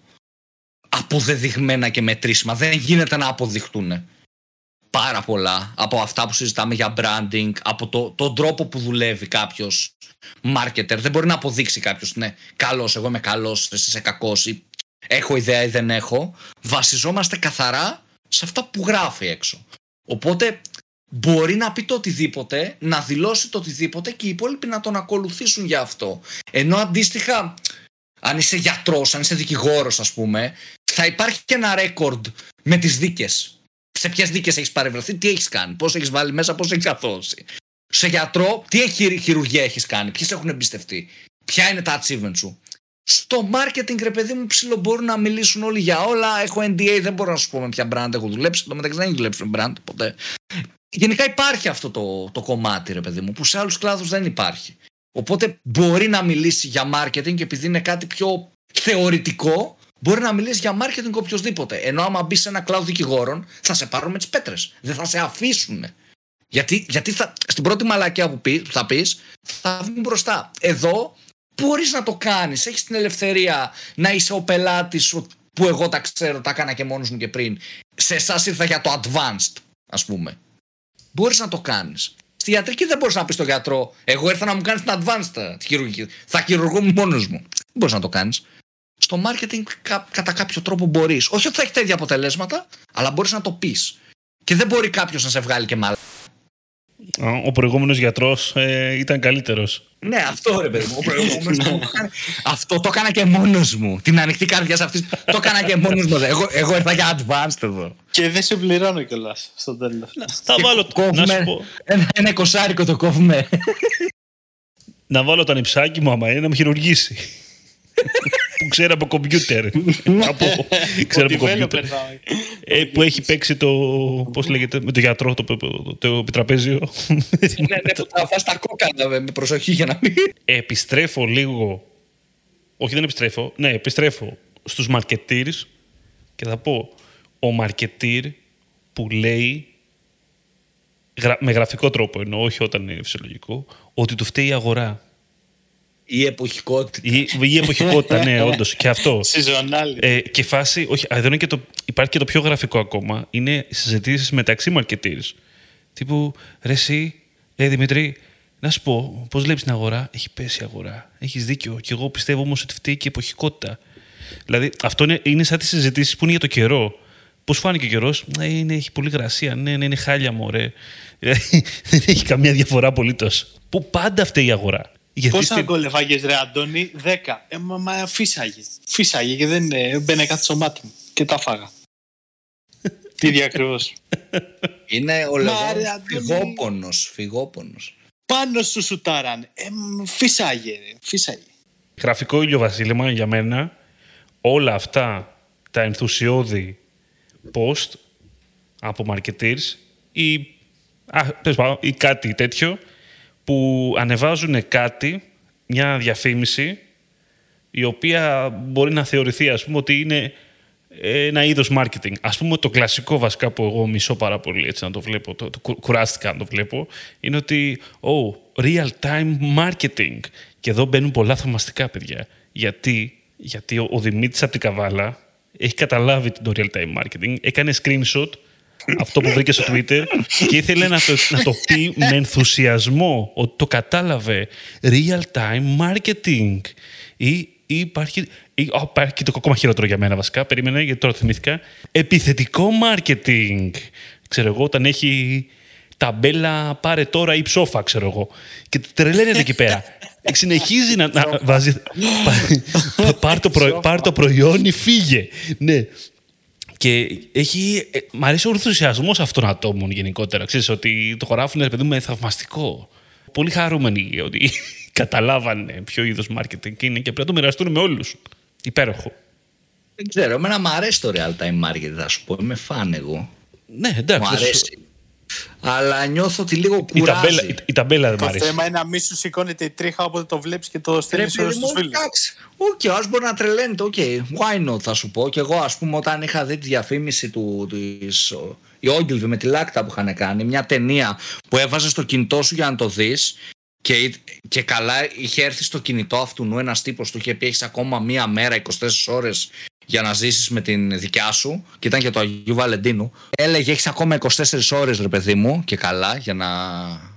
αποδεδειγμένα και μετρήσιμα. Δεν γίνεται να αποδειχτούν πάρα πολλά από αυτά που συζητάμε για branding, από το, τον τρόπο που δουλεύει κάποιος marketer. Δεν μπορεί να αποδείξει κάποιος, ναι, καλός, εγώ είμαι καλός, εσύ είσαι κακός, ή έχω ιδέα ή δεν έχω. Βασιζόμαστε καθαρά σε αυτά που γράφει έξω. Οπότε μπορεί να πει το οτιδήποτε, να δηλώσει το οτιδήποτε και οι υπόλοιποι να τον ακολουθήσουν για αυτό. Ενώ αντίστοιχα αν είσαι γιατρός, αν είσαι δικηγόρος, ας πούμε, θα υπάρχει και ένα ρέκορντ με τις δίκες. Σε ποιες δίκες έχεις παρευρεθεί, τι έχεις κάνει, πώς έχεις βάλει μέσα, πώς έχεις καθώσει. Σε γιατρό, τι έχει, χειρουργία έχεις κάνει, ποιες έχουν εμπιστευτεί, ποια είναι τα achievements σου. Στο marketing, ρε παιδί μου, ψηλό μπορούν να μιλήσουν όλοι για όλα. Έχω NDA, δεν μπορώ να σου πω με ποια brand έχω δουλέψει. Το μεταξύ δεν έχει δουλέψει με brand ποτέ. Γενικά υπάρχει αυτό το, το κομμάτι, ρε παιδί μου, που σε άλλους κλάδους δεν υπάρχει. Οπότε μπορεί να μιλήσει για marketing και επειδή είναι κάτι πιο θεωρητικό, μπορεί να μιλήσεις για marketing οποιοδήποτε. Ενώ άμα μπεις σε ένα κλάδο δικηγόρων, θα σε πάρουν με τις πέτρες. Δεν θα σε αφήσουν. Γιατί, γιατί θα, στην πρώτη μαλακιά που πει, θα πεις, θα βγουν μπροστά. Εδώ μπορείς να το κάνεις. Έχεις την ελευθερία να είσαι ο πελάτης που εγώ τα ξέρω, τα έκανα και μόνος μου και πριν. Σε εσάς ήρθα για το advanced, ας πούμε. Μπορείς να το κάνεις. Στη ιατρική δεν μπορείς να πεις στον γιατρό, Εγώ ήρθα να μου κάνεις την advanced χειρουργική. Θα χειρουργώ μόνος μου. Δεν μπορείς να το κάνεις. Στο marketing κα, κατά κάποιο τρόπο μπορείς. Όχι ότι θα έχει τέτοια αποτελέσματα, αλλά μπορείς να το πεις. Και δεν μπορεί κάποιος να σε βγάλει και μάλλον.
Ο προηγούμενος γιατρός ε, ήταν καλύτερος.
Ναι, αυτό ρε παιδί μου. Ο προηγούμενος αυτό το έκανα και μόνος μου. Την ανοιχτή καρδιά σε αυτής. το έκανα και μόνος μου. Εγώ, εγώ ήρθα για advanced εδώ.
Και δεν σε πληρώνω κιόλας στο τέλος.
Θα βάλω το. Να σου πω.
Ένα, ένα εικοσάρικο το κόβουμε.
να βάλω το ανιψάκι μου άμα είναι να μου χειρουργήσει που ξέρει από κομπιούτερ. από, ξέρει από κομπιούτερ. ε, που έχει παίξει το. Πώς λέγεται, με το γιατρό το, το, το, το επιτραπέζιο.
ναι, ναι, που θα φας τα κόκκαλα με προσοχή για να μην.
Επιστρέφω λίγο. Όχι, δεν επιστρέφω. Ναι, επιστρέφω στους marketeers και θα πω ο marketeer που λέει με γραφικό τρόπο εννοώ, όχι όταν είναι φυσιολογικό, ότι του φταίει η αγορά.
Η εποχικότητα.
Η, η εποχικότητα, ναι, όντως. Και αυτό.
Συζωνάλι.
Ε, και φάση, όχι, εδώ είναι και το, υπάρχει και το πιο γραφικό ακόμα. Είναι συζητήσεις μεταξύ marketeers. Τύπου, ρε, εσύ, ε, Δημήτρη, να σου πω, πώς βλέπεις την αγορά; Έχει πέσει η αγορά. Έχεις δίκιο. Και εγώ πιστεύω όμως ότι φταίει και η εποχικότητα. Δηλαδή, αυτό είναι, είναι σαν τις συζητήσεις που είναι για το καιρό. Πώς φάνηκε ο καιρός, ε, είναι, έχει πολύ γρασία. Ναι, ναι, είναι χάλια μου, ωραία. δεν έχει καμία διαφορά απολύτως. Που πάντα φταίει η αγορά.
Γιατί Πόσα στην... γκολ έφαγες, Ρε Αντώνη, 10. Ε, μα, μα φύσαγε. Φύσαγε και δεν ε, μπαίνε κάτι στο μάτι μου. Και τα φάγα. Τι διακριβώ.
Είναι ο λεγόμενο φυγόπονος. Φυγόπονος.
Πάνω σου σουτάραν. Ε, φύσαγε, φύσαγε.
Γραφικό ηλιοβασίλεμα για μένα. Όλα αυτά τα ενθουσιώδη post από marketers ή, α, ή κάτι τέτοιο που ανεβάζουν κάτι, μια διαφήμιση, η οποία μπορεί να θεωρηθεί, ας πούμε, ότι είναι ένα είδος marketing. Ας πούμε, το κλασικό βασικά που εγώ μισώ πάρα πολύ, έτσι να το βλέπω, το, το κουράστηκα να το βλέπω, είναι ότι, oh, real-time marketing. Και εδώ μπαίνουν πολλά θαυμαστικά, παιδιά. Γιατί, γιατί ο, ο Δημήτρης από την Καβάλα έχει καταλάβει το real-time marketing, έκανε screenshot αυτό που βρήκε στο Twitter και ήθελε να το, να το πει με ενθουσιασμό ότι το κατάλαβε. Real time marketing. Ή, ή υπάρχει, ή, oh, υπάρχει και το ακόμα χειρότερο για μένα βασικά. Περίμενε γιατί τώρα θυμήθηκα. Επιθετικό marketing. Ξέρω εγώ όταν έχει ταμπέλα πάρε τώρα ή ψόφα ξέρω εγώ. Και τρελαίνεται εκεί πέρα. Συνεχίζει να, να βάζει πάρ το, πάρ το προϊόν ή φύγε. Ναι και έχει, ε, μ' αρέσει ο ενθουσιασμός αυτών των ατόμων γενικότερα. Ξέρεις ότι το χωράφουν, παιδί μου, θαυμαστικό. Πολύ χαρούμενοι ότι καταλάβανε ποιο είδος marketing είναι και πρέπει να το μοιραστούν με όλους. Υπέροχο.
Δεν ξέρω, εμένα μου αρέσει το real time marketing, θα σου πω. Είμαι φαν εγώ.
Ναι, εντάξει.
Μου αρέσει. Αλλά νιώθω ότι λίγο κουράζει. Η ταμπέλα,
η, η ταμπέλα δεν
μου
αρέσει.
Το θέμα είναι να μην σου σηκώνεται η τρίχα όποτε το βλέπεις και το στέλνεις σε όλους τους φίλους. Εντάξει.
Ok, okay, μπορεί να τρελαίνεται. Ok, okay. why not θα σου πω. Και εγώ, ας πούμε, όταν είχα δει τη διαφήμιση του. Της, η Ogilvy με τη Λάκτα που είχαν κάνει, μια ταινία που έβαζε στο κινητό σου για να το δεις. Και, και καλά είχε έρθει στο κινητό αυτουνού ένας τύπος του είχε πει: Έχεις ακόμα μία μέρα, 24 ώρες για να ζήσεις με την δικιά σου. Και ήταν και το Αγίου Βαλεντίνου. Έλεγε: Έχεις ακόμα 24 ώρες, ρε παιδί μου, και καλά, για να.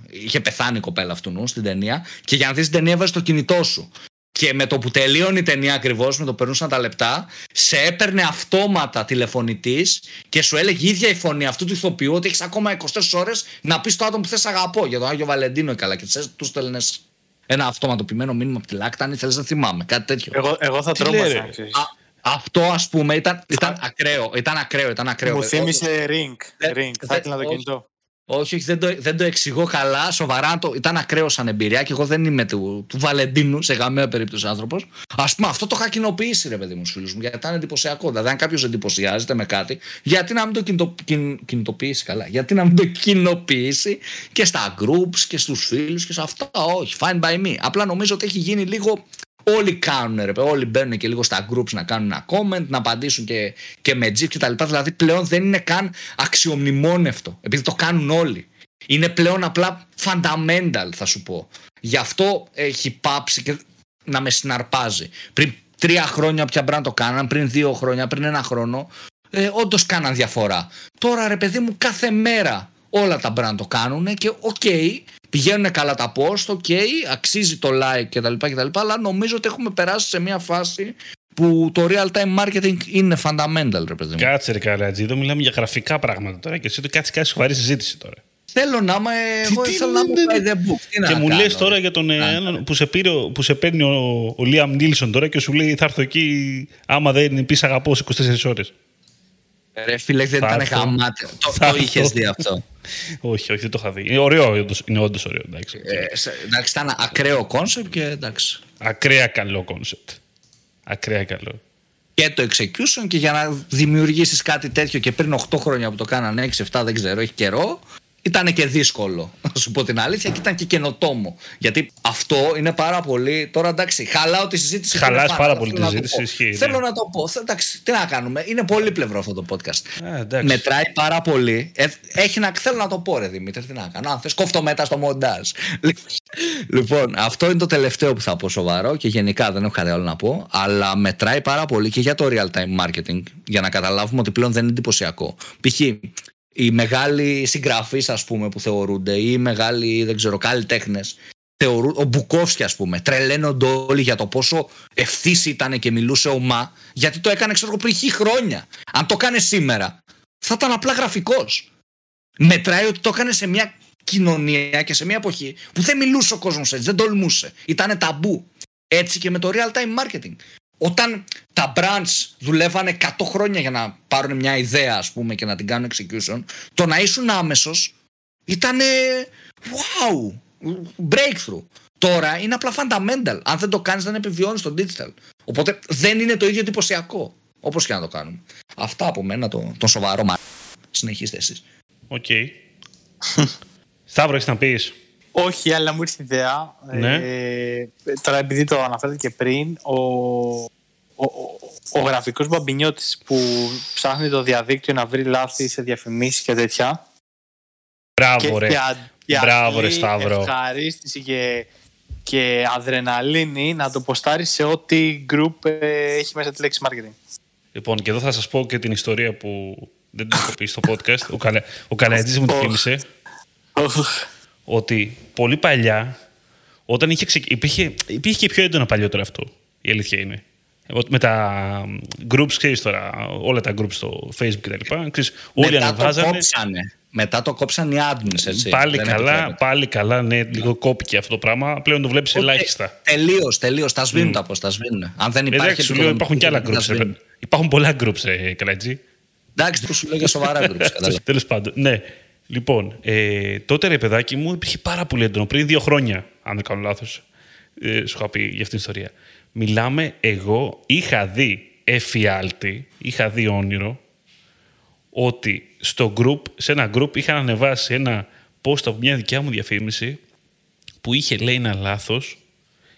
Είχε πεθάνει η κοπέλα αυτουνού στην ταινία. Και για να δεις την ταινία, έβαζε το κινητό σου. Και με το που τελείωνε η ταινία ακριβώς, με το που περνούσαν τα λεπτά, σε έπαιρνε αυτόματα τηλεφωνητής και σου έλεγε η ίδια η φωνή αυτού του ηθοποιού ότι έχεις ακόμα 24 ώρες να πεις το άτομο που θες αγαπώ. Για τον Άγιο Βαλεντίνο καλά. Και τους στέλνες Ένα αυτοματοποιημένο μήνυμα από τη Λάκτανη, θέλει να θυμάμαι, κάτι τέτοιο.
Εγώ, εγώ θα
Τι λέει,
τρόμαζα.
ρε;
ξέρεις.
Α, αυτό ας πούμε ήταν, ήταν ακραίο. Ήταν ακραίο, ήταν ακραίο.
Μου
Ε,
θύμισε ring.
δεν-
ring. Θα
δεν-
ήθελα το
όχι.
κινητό.
Όχι, όχι, δεν το, δεν το εξηγώ καλά. Σοβαρά το, ήταν ακραίο σαν εμπειρία και εγώ δεν είμαι του, του Βαλεντίνου σε καμία περίπτωση άνθρωπος. Α πούμε, αυτό το είχα κοινοποιήσει, ρε παιδί μου, στους φίλους μου, γιατί ήταν εντυπωσιακό. Δηλαδή, αν κάποιος εντυπωσιάζεται με κάτι, γιατί να μην το κινητο, κιν- κινητοποιήσει καλά; Γιατί να μην το κοινοποιήσει και στα groups και στους φίλους και σε αυτά; Όχι, fine by me. Απλά νομίζω ότι έχει γίνει λίγο. Όλοι κάνουν, ρε, παιδί, όλοι μπαίνουν και λίγο στα groups να κάνουν ένα comment, να απαντήσουν και, και με GIF και τα λοιπά. Δηλαδή πλέον δεν είναι καν αξιομνημόνευτο, επειδή το κάνουν όλοι. Είναι πλέον απλά fundamental, θα σου πω. Γι' αυτό έχει πάψει και να με συναρπάζει. Πριν τρία χρόνια πια πρέπει να το κάναν, πριν δύο χρόνια, πριν ένα χρόνο, ε, όντως κάναν διαφορά. Τώρα ρε παιδί μου, κάθε μέρα όλα τα brand το κάνουν και οκ, πηγαίνουν καλά τα post, ok, αξίζει το like κτλ, κτλ. Αλλά νομίζω ότι έχουμε περάσει σε μια φάση που το real time marketing είναι fundamental, ρε παιδί μου.
Κάτσε ρε Καλατζή, εδώ μιλάμε για γραφικά πράγματα τώρα και εσύ το κάτσε κάτι σοβαρή συζήτηση τώρα.
Θέλω να είμαι. Εγώ
τι
θέλω να είμαι
λένε,
by the book. Τι να
και μου
κάνω,
λες
ρε;
τώρα για τον ε, έναν που σε, πήρε, ο- που σε παίρνει ο, ο Λίαμ Νίλσον τώρα και σου λέει θα έρθω εκεί άμα δεν πει αγαπώ σε 24 ώρες.
Ρε φίλε, δεν
Θα
ήταν
έρθω.
γαμάτιο. Το,
Θα
το είχες
έρθω.
δει αυτό.
όχι, όχι, δεν το είχα δει. Είναι ωραίο, όντως, είναι όντως ωραίο. Εντάξει.
Ε, σε- εντάξει, ήταν ακραίο κόνσεπτ και εντάξει.
Ακραία καλό κόνσεπτ. Ακραία καλό.
Και το execution και για να δημιουργήσεις κάτι τέτοιο και πριν 8 χρόνια που το κάνανε 6-7 δεν ξέρω, έχει καιρό, ήταν και δύσκολο, να σου πω την αλήθεια, και ήταν και καινοτόμο. Γιατί αυτό είναι πάρα πολύ. Τώρα εντάξει, χαλάω τη συζήτηση.
Χαλάς
είναι φάνα,
πάρα
αλλά
πολύ
θέλω
τη
να το
συζήτηση,
πω.
ισχύει, ναι.
Θέλω να το πω. Θε- Εντάξει, τι να κάνουμε. Είναι πολύ πλευρό αυτό το podcast.
Α, εντάξει.
Μετράει πάρα πολύ. Ε, έχει να, θέλω να το πω, ρε Δημήτρη, τι να κάνω. Αν θες, κόφτω μετά στο μοντάζ. λοιπόν, αυτό είναι το τελευταίο που θα πω σοβαρό και γενικά δεν έχω κάτι άλλο να πω. Αλλά μετράει πάρα πολύ και για το real time marketing για να καταλάβουμε ότι πλέον δεν είναι εντυπωσιακό. Π.χ. οι μεγάλοι συγγραφείς, ας πούμε, που θεωρούνται ή οι μεγάλοι, δεν ξέρω, καλλιτέχνες. Ο Μπουκόφσκι, ας πούμε, τρελαίνονται όλοι για το πόσο ευθύς ήταν και μιλούσε ομά, γιατί το έκανε, ξέρω εγώ, πριν χι χρόνια. Αν το έκανε σήμερα, θα ήταν απλά γραφικός. Μετράει ότι το έκανε σε μια κοινωνία και σε μια εποχή που δεν μιλούσε ο κόσμος έτσι, δεν τολμούσε. Ήταν ταμπού. Έτσι και με το real time marketing. Όταν τα brands δουλεύανε 100 χρόνια για να πάρουν μια ιδέα, ας πούμε, και να την κάνουν execution, το να ήσουν άμεσος ήταν. Wow! Breakthrough. Τώρα είναι απλά fundamental. Αν δεν το κάνεις, δεν επιβιώνεις στο digital. Οπότε δεν είναι το ίδιο εντυπωσιακό. Όπως και να το κάνουμε. Αυτά από μένα, το, το σοβαρό μα. Συνεχίστε εσείς.
Οκ. Σταύρο, έχεις να πεις;
Όχι, αλλά μου ήρθε ιδέα.
Ναι.
Ε, τώρα, επειδή το αναφέρατε και πριν, ο, ο, ο, ο γραφικός Μπαμπινιώτης που ψάχνει το διαδίκτυο να βρει λάθη σε διαφημίσεις και τέτοια.
Μπράβο,
και,
ρε.
και, α- και
Μπράβο, ρε,
απλή
Σταύρο.
ευχαρίστηση και, και αδρεναλίνη να το ποστάρει σε ό,τι group ε, έχει μέσα τη λέξη marketing.
Λοιπόν, και εδώ θα σας πω και την ιστορία που δεν την έχω πει στο podcast. Ο, Καλα... ο Καλατζής μου τη
Οχ.
θύμισε. ότι πολύ παλιά, όταν είχε ξεκι... υπήρχε, υπήρχε και πιο έντονα παλιότερα αυτό. Η αλήθεια είναι. Ότι Με τα groups, ξέρεις τώρα, όλα τα groups στο Facebook κτλ. Ξέρεις, Όλοι
Μετά το
ανεβάζανε.
κόψανε. Μετά το κόψαν οι admins, έτσι.
Πάλι
Δεν
καλά,
επιτρέπεται.
πάλι καλά, ναι, λίγο κόπηκε αυτό το πράγμα. Πλέον το βλέπεις ελάχιστα.
Τελείως, τελείως. Τα σβήνουν τα πώ τα σβήνουν. Αν δεν υπάρχει.
Εντάξει, σου λέω, υπάρχουν και άλλα
επικοδομητική,
groups.
τα
ρε.
σβήνουν.
Υπάρχουν πολλά groups, ρε, Καλατζή.
Εντάξει, σου λέω για σοβαρά groups. κατάλαβα.
Τέλος πάντων, ναι. Λοιπόν, ε, τότε ρε παιδάκι μου υπήρχε πάρα πολύ έντονο. Πριν δύο χρόνια, αν δεν κάνω λάθος, ε, σου είχα πει για αυτήν την ιστορία. Μιλάμε, εγώ είχα δει εφιάλτη, είχα δει όνειρο, ότι στο group, σε ένα group είχαν ανεβάσει ένα post από μια δικιά μου διαφήμιση που είχε λέει ένα λάθος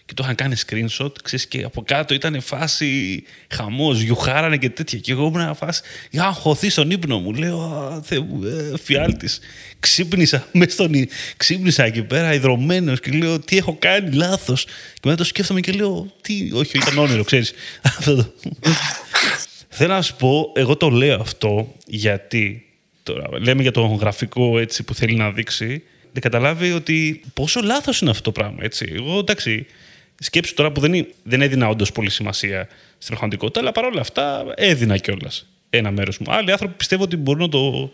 και το είχαν κάνει screenshot, ξέρεις, και από κάτω ήταν φάση χαμός, γιουχάρανε και τέτοια. Και εγώ ήμουν φάση, για να χωθεί στον ύπνο μου. Λέω, «Α, Θεέ μου, ε, φιάλτης. Ξύπνησα, μες στον, ι- ξύπνησα εκεί πέρα, υδρωμένος και λέω, τι έχω κάνει λάθος. Και μετά το σκέφτομαι και λέω, τι, όχι, ήταν όνειρο, ξέρεις. Αυτό το... Θέλω να σου πω, εγώ το λέω αυτό γιατί τώρα, λέμε για τον γραφικό έτσι, που θέλει να δείξει, δεν καταλάβει ότι πόσο λάθος είναι αυτό το πράγμα. Έτσι. Εγώ εντάξει, σκέψου τώρα που δεν, είναι- δεν έδινα όντως πολύ σημασία στην πραγματικότητα, αλλά παρόλα αυτά έδινα κιόλας ένα μέρος μου. Άλλοι άνθρωποι πιστεύω ότι μπορούν να το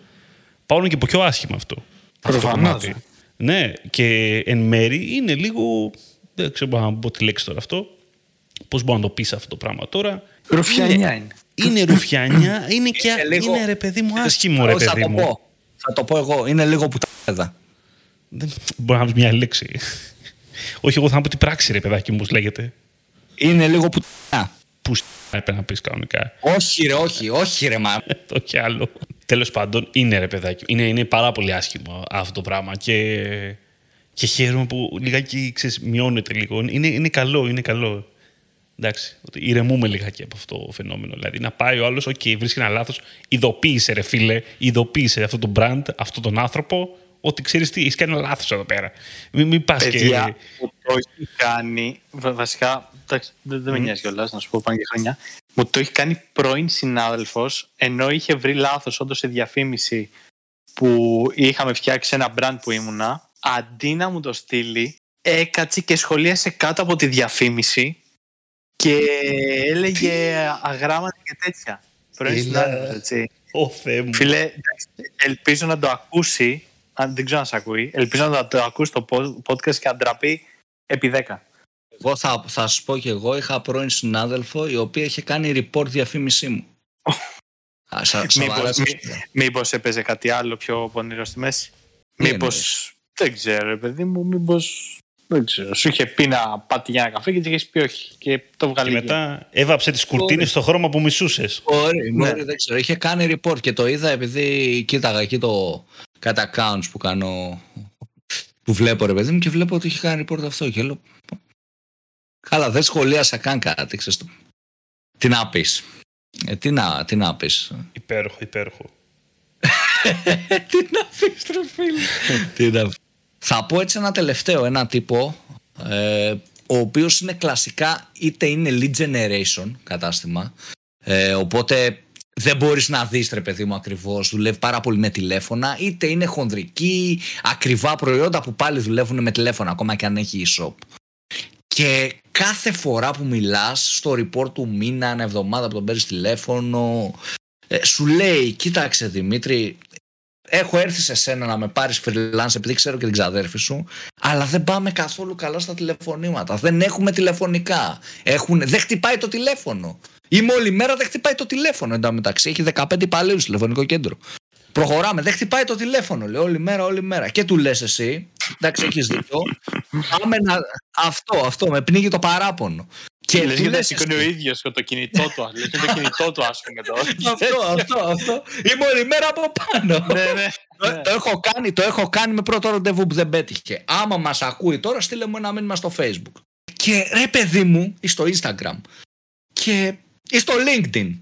πάρουν και από πιο άσχημα αυτό. Αυτό το
Προφανώς.
κομμάτι. Ναι, και εν μέρη είναι λίγο Δεν ξέρω μπορώ να πω τη λέξη τώρα αυτό. Πώς μπορώ να το πεις αυτό το πράγμα τώρα.
Ρουφιανιά είναι.
Είναι ρουφιανιά, είναι και.
Είναι λίγο-
Είναι ρε παιδί μου, άσχημο ρε
Όχι, θα
παιδί
το
μου.
πω. Θα το πω εγώ. Είναι λίγο που τα
Δεν μπορεί να πει μια λέξη. Όχι, εγώ θα πω την πράξη, ρε παιδάκι μου, πώς λέγεται.
Είναι λίγο που
Που σ- έπρεπε να πεις κανονικά.
Όχι ρε, όχι, όχι ρε μα.
το και άλλο. Τέλος πάντων, είναι ρε παιδάκι. Είναι, είναι πάρα πολύ άσχημο αυτό το πράγμα. Και, και χαίρομαι που λιγάκι ξέρεις, μειώνεται λίγο. Είναι, είναι καλό, είναι καλό. Εντάξει, ότι ηρεμούμε λιγάκι από αυτό το φαινόμενο. Δηλαδή να πάει ο άλλος, οκ, βρίσκει ένα λάθος, ειδοποίησε ρε φίλε, ειδοποίησε αυτό το brand, αυτόν τον άνθρωπο, ότι ξέρεις τι, έχει κάνει ένα λάθος εδώ πέρα. Μην, μην πας και.
Παιδιά, μου το έχει κάνει. βα- Βασικά, εντάξει, δεν, δεν με νοιάζει κιόλας να σου πω πάνω και χρόνια. Μου το έχει κάνει πρώην συνάδελφος, ενώ είχε βρει λάθος όντως σε διαφήμιση που είχαμε φτιάξει ένα brand που ήμουνα. Αντί να μου το στείλει, έκατσε και σχολίασε κάτω από τη διαφήμιση και έλεγε αγράμματα και τέτοια. Πρώην
Έλα.
συνάδελφος, έτσι.
Ω Θεέ μου.
Φίλε, εντάξει, ελπίζω να το ακούσει. Αν δεν ξέρω αν σε ακούει. Ελπίζω να το ακούσει το po- podcast και να ντραπεί επί 10.
Εγώ θα, θα σου πω και εγώ, είχα πρώην συνάδελφο η οποία είχε κάνει report διαφήμισή μου. Α, σα- σοβαρά
Μήπως,
το
μη,
λέω.
μήπως έπαιζε κάτι άλλο πιο πονηρό στη μέση;
Τι
Μήπως, δεν ξέρω ρε παιδί μου, μήπως, δεν ξέρω. Σου είχε πει να πάτε για ένα καφέ και της είχες πει όχι. Και το
Και
βγάλει. εκεί.
μετά έβαψε τις κουρτίνες στο χρώμα που μισούσες.
Μπορεί,
Ναι.
μπορεί, δεν ξέρω. Είχε κάνει report και το είδα επειδή κοίταγα εκεί το κατά accounts που κάνω που βλέπω ρε παιδί μου και βλέπω ότι είχε κάνει report αυτό και λέω καλά δεν σχολίασα καν κάτι ξέρεις το. Τι να πεις ε, τι, να, τι να πεις
Υπέροχο, υπέροχο.
τι να πεις ρε φίλε τι να πεις. Θα πω έτσι ένα τελευταίο ένα τύπο ε, ο οποίος είναι κλασικά είτε είναι lead generation κατάστημα ε, οπότε δεν μπορείς να δεις ρε παιδί μου ακριβώς. Δουλεύει πάρα πολύ με τηλέφωνα είτε είναι χονδρική ακριβά προϊόντα που πάλι δουλεύουν με τηλέφωνα ακόμα και αν έχει e-shop. Και κάθε φορά που μιλάς στο report του μήνα, ένα εβδομάδα που τον παίρνεις τηλέφωνο ε, σου λέει κοίταξε Δημήτρη έχω έρθει σε σένα να με πάρεις freelance επειδή ξέρω και την ξαδέρφη σου αλλά δεν πάμε καθόλου καλά στα τηλεφωνήματα. Δεν έχουμε τηλεφωνικά. Έχουν, δεν χτυπάει το τηλέφωνο Είμαι όλη μέρα, δεν χτυπάει το τηλέφωνο. Εν τω μεταξύ έχει 15 υπαλλήλους στο τηλεφωνικό κέντρο. Προχωράμε, δεν χτυπάει το τηλέφωνο. Λέει όλη μέρα, όλη μέρα. Και του λες εσύ, εντάξει, έχεις δίκιο. Πάμε να. Αυτό, αυτό, με πνίγει το παράπονο. Και
Και λες
του
και να
λες
σηκώνει ο
εσύ,
ίδιος το κινητό του. Λες και το κινητό του ας πούμε τώρα.
αυτό, αυτό, αυτό. Είμαι όλη μέρα από πάνω.
ναι, ναι.
Το, το έχω κάνει, το έχω κάνει με πρώτο ραντεβού που δεν πέτυχε. Άμα μας ακούει τώρα, στείλε μου ένα μήνυμα στο Facebook. Και ρε παιδί μου, ή στο Instagram. Και ή στο LinkedIn.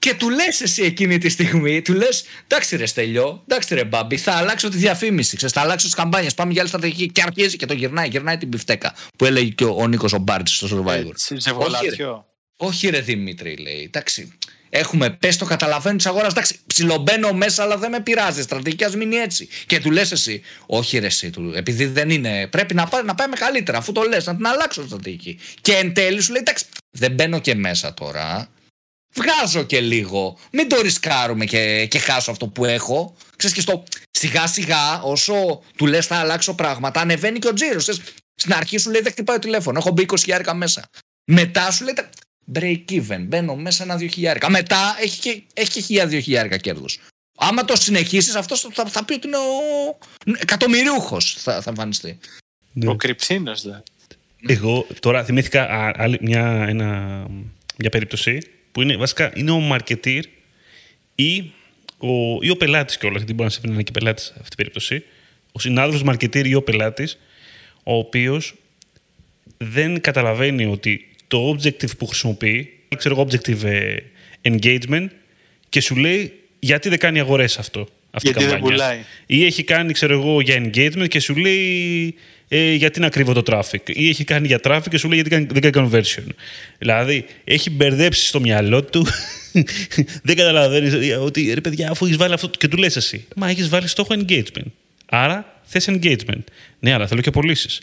Και του λες εσύ εκείνη τη στιγμή, του λες εντάξει ρε Στέλιο, εντάξει ρε Μπάμπη, θα αλλάξω τη διαφήμιση, ξέρεις, θα αλλάξω τις καμπάνιες, πάμε για άλλη στρατηγική και αρχίζει και το γυρνάει, γυρνάει την πιφτέκα που έλεγε και ο, ο Νίκος ο Μπάρτης στο Survivor.
Σε- Σε βολατιό.
Όχι ρε Δημήτρη, λέει. Εντάξει. Έχουμε πέσει το καταλαβαίνω τη αγορά. Εντάξει, ψιλομπαίνω μέσα, αλλά δεν με πειράζει. Στρατηγική ας μείνει έτσι. Και του λες εσύ, Όχι, ρε, εσύ, του, επειδή δεν είναι. Πρέπει να, πάει, να πάμε καλύτερα, αφού το λες, να την αλλάξω στρατηγική. Και εν τέλει σου λέει, Εντάξει, δεν μπαίνω και μέσα τώρα. Βγάζω και λίγο. Μην το ρισκάρουμε και, και χάσω αυτό που έχω. Ξέρεις και στο σιγά σιγά, όσο του λες θα αλλάξω πράγματα, ανεβαίνει και ο τζίρος. Στην αρχή σου λέει δεν χτυπάει το τηλέφωνο. Έχω μπει 20 χιλιάρικα μέσα. Μετά σου λέει τα- break even. Μπαίνω μέσα ένα 2 χιλιάρικα. Μετά έχει και, έχει και χιλιά 2 χιλιάρικα κέρδο. Άμα το συνεχίσεις, αυτό θα, θα πει ότι είναι ο εκατομμυρίουχος. Θα, θα εμφανιστεί.
Ναι.
Ο κρυψίνος δε.
Εγώ τώρα θυμήθηκα α, άλλη, μια, ένα, μια περίπτωση που είναι βασικά είναι ο marketeer ή ο, ή ο πελάτης κιόλας, γιατί μπορεί να σε φέρνει και πελάτης σε αυτή την περίπτωση. Ο συνάδελφος marketeer ή ο πελάτης, ο οποίος δεν καταλαβαίνει ότι το objective που χρησιμοποιεί, ξέρω εγώ, objective ε, engagement, και σου λέει γιατί δεν κάνει αγορές αυτό. Αυτή η
Γιατί δεν
καμπάνια.
πουλάει.
Ή έχει κάνει, ξέρω εγώ, για engagement και σου λέει ε, γιατί να κρύβω το traffic. Ή έχει κάνει για traffic και σου λέει γιατί κάνει- δεν κάνει conversion. Δηλαδή, έχει μπερδέψει στο μυαλό του. δεν καταλαβαίνεις ότι ρε παιδιά, αφού έχεις βάλει αυτό. Και του λες εσύ, Μα έχεις βάλει στόχο engagement. Άρα θες engagement. Ναι, αλλά θέλω και πωλήσεις.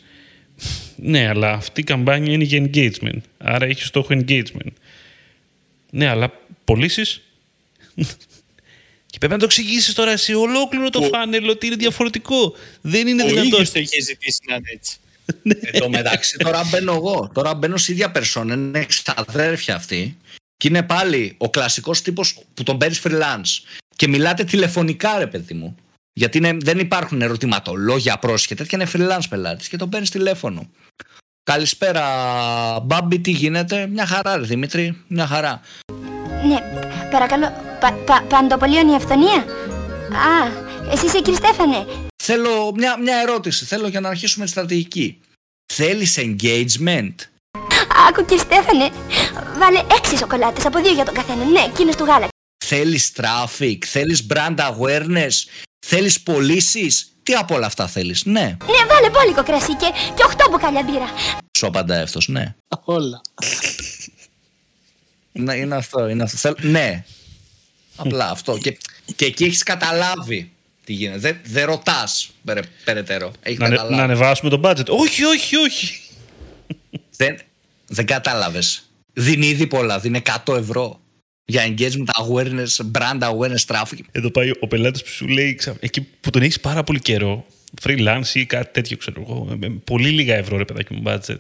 Ναι, αλλά αυτή η καμπάνια είναι για engagement. Άρα έχει στόχο engagement. Ναι, αλλά πωλήσεις; Και πρέπει να το εξηγήσεις τώρα σε ολόκληρο το
Ο-
φάνελ ότι είναι διαφορετικό. Δεν είναι
Ο
δυνατόν.
ίδιος το είχε ζητήσει να είναι έτσι.
Εν τω μεταξύ, τώρα μπαίνω εγώ. Τώρα μπαίνω σε ίδια περσόνα. Είναι εξαδέρφια αυτή. Και είναι πάλι ο κλασικός τύπος που τον παίρνεις freelance. Και μιλάτε τηλεφωνικά, ρε παιδί μου. Γιατί είναι, δεν υπάρχουν ερωτηματολόγια, πρόσχε. Τέτοια είναι freelance πελάτη και τον παίρνεις τηλέφωνο. Καλησπέρα, Μπάμπη, τι γίνεται; Μια χαρά, ρε Δημήτρη, μια χαρά.
Ναι, παρακαλώ, πα, πα, παντοπολίων η αυθονία. Α, εσύ είσαι κύριε Στέφανε.
Θέλω μια, μια ερώτηση. Θέλω για να αρχίσουμε τη στρατηγική. Θέλεις engagement;
Άκου κύριε Στέφανε, βάλε έξι σοκολάτες από δύο για τον καθένα. Ναι, εκείνος του γάλα.
Θέλεις traffic. Θέλεις brand awareness. Θέλεις πωλήσεις. Τι από όλα αυτά θέλεις. Ναι.
Ναι, βάλε πόλικο κρασί και, και οχτώ μπουκάλια μπύρα.
Σου απαντά εύθος. Ναι.
Όλα.
Ναι, είναι αυτό. Είναι αυτό. Θέλω... Ναι. Απλά αυτό. Και, και εκεί έχεις καταλάβει τι γίνεται. Δεν, δεν ρωτάς περαι, περαιτέρω. Έχεις
Να, ανε-
καταλάβει.
να ανεβάσουμε το budget. Όχι, όχι, όχι.
Δεν, δεν κατάλαβες. Δίνει ήδη πολλά. Δίνει 100 ευρώ. Για engagement awareness, brand awareness traffic.
Εδώ πάει ο πελάτης που σου λέει ξα- εκεί που τον έχεις πάρα πολύ καιρό, freelance ή κάτι τέτοιο, ξέρω εγώ. ε, ε, Πολύ λίγα ευρώ, ρε παιδάκι μου, budget.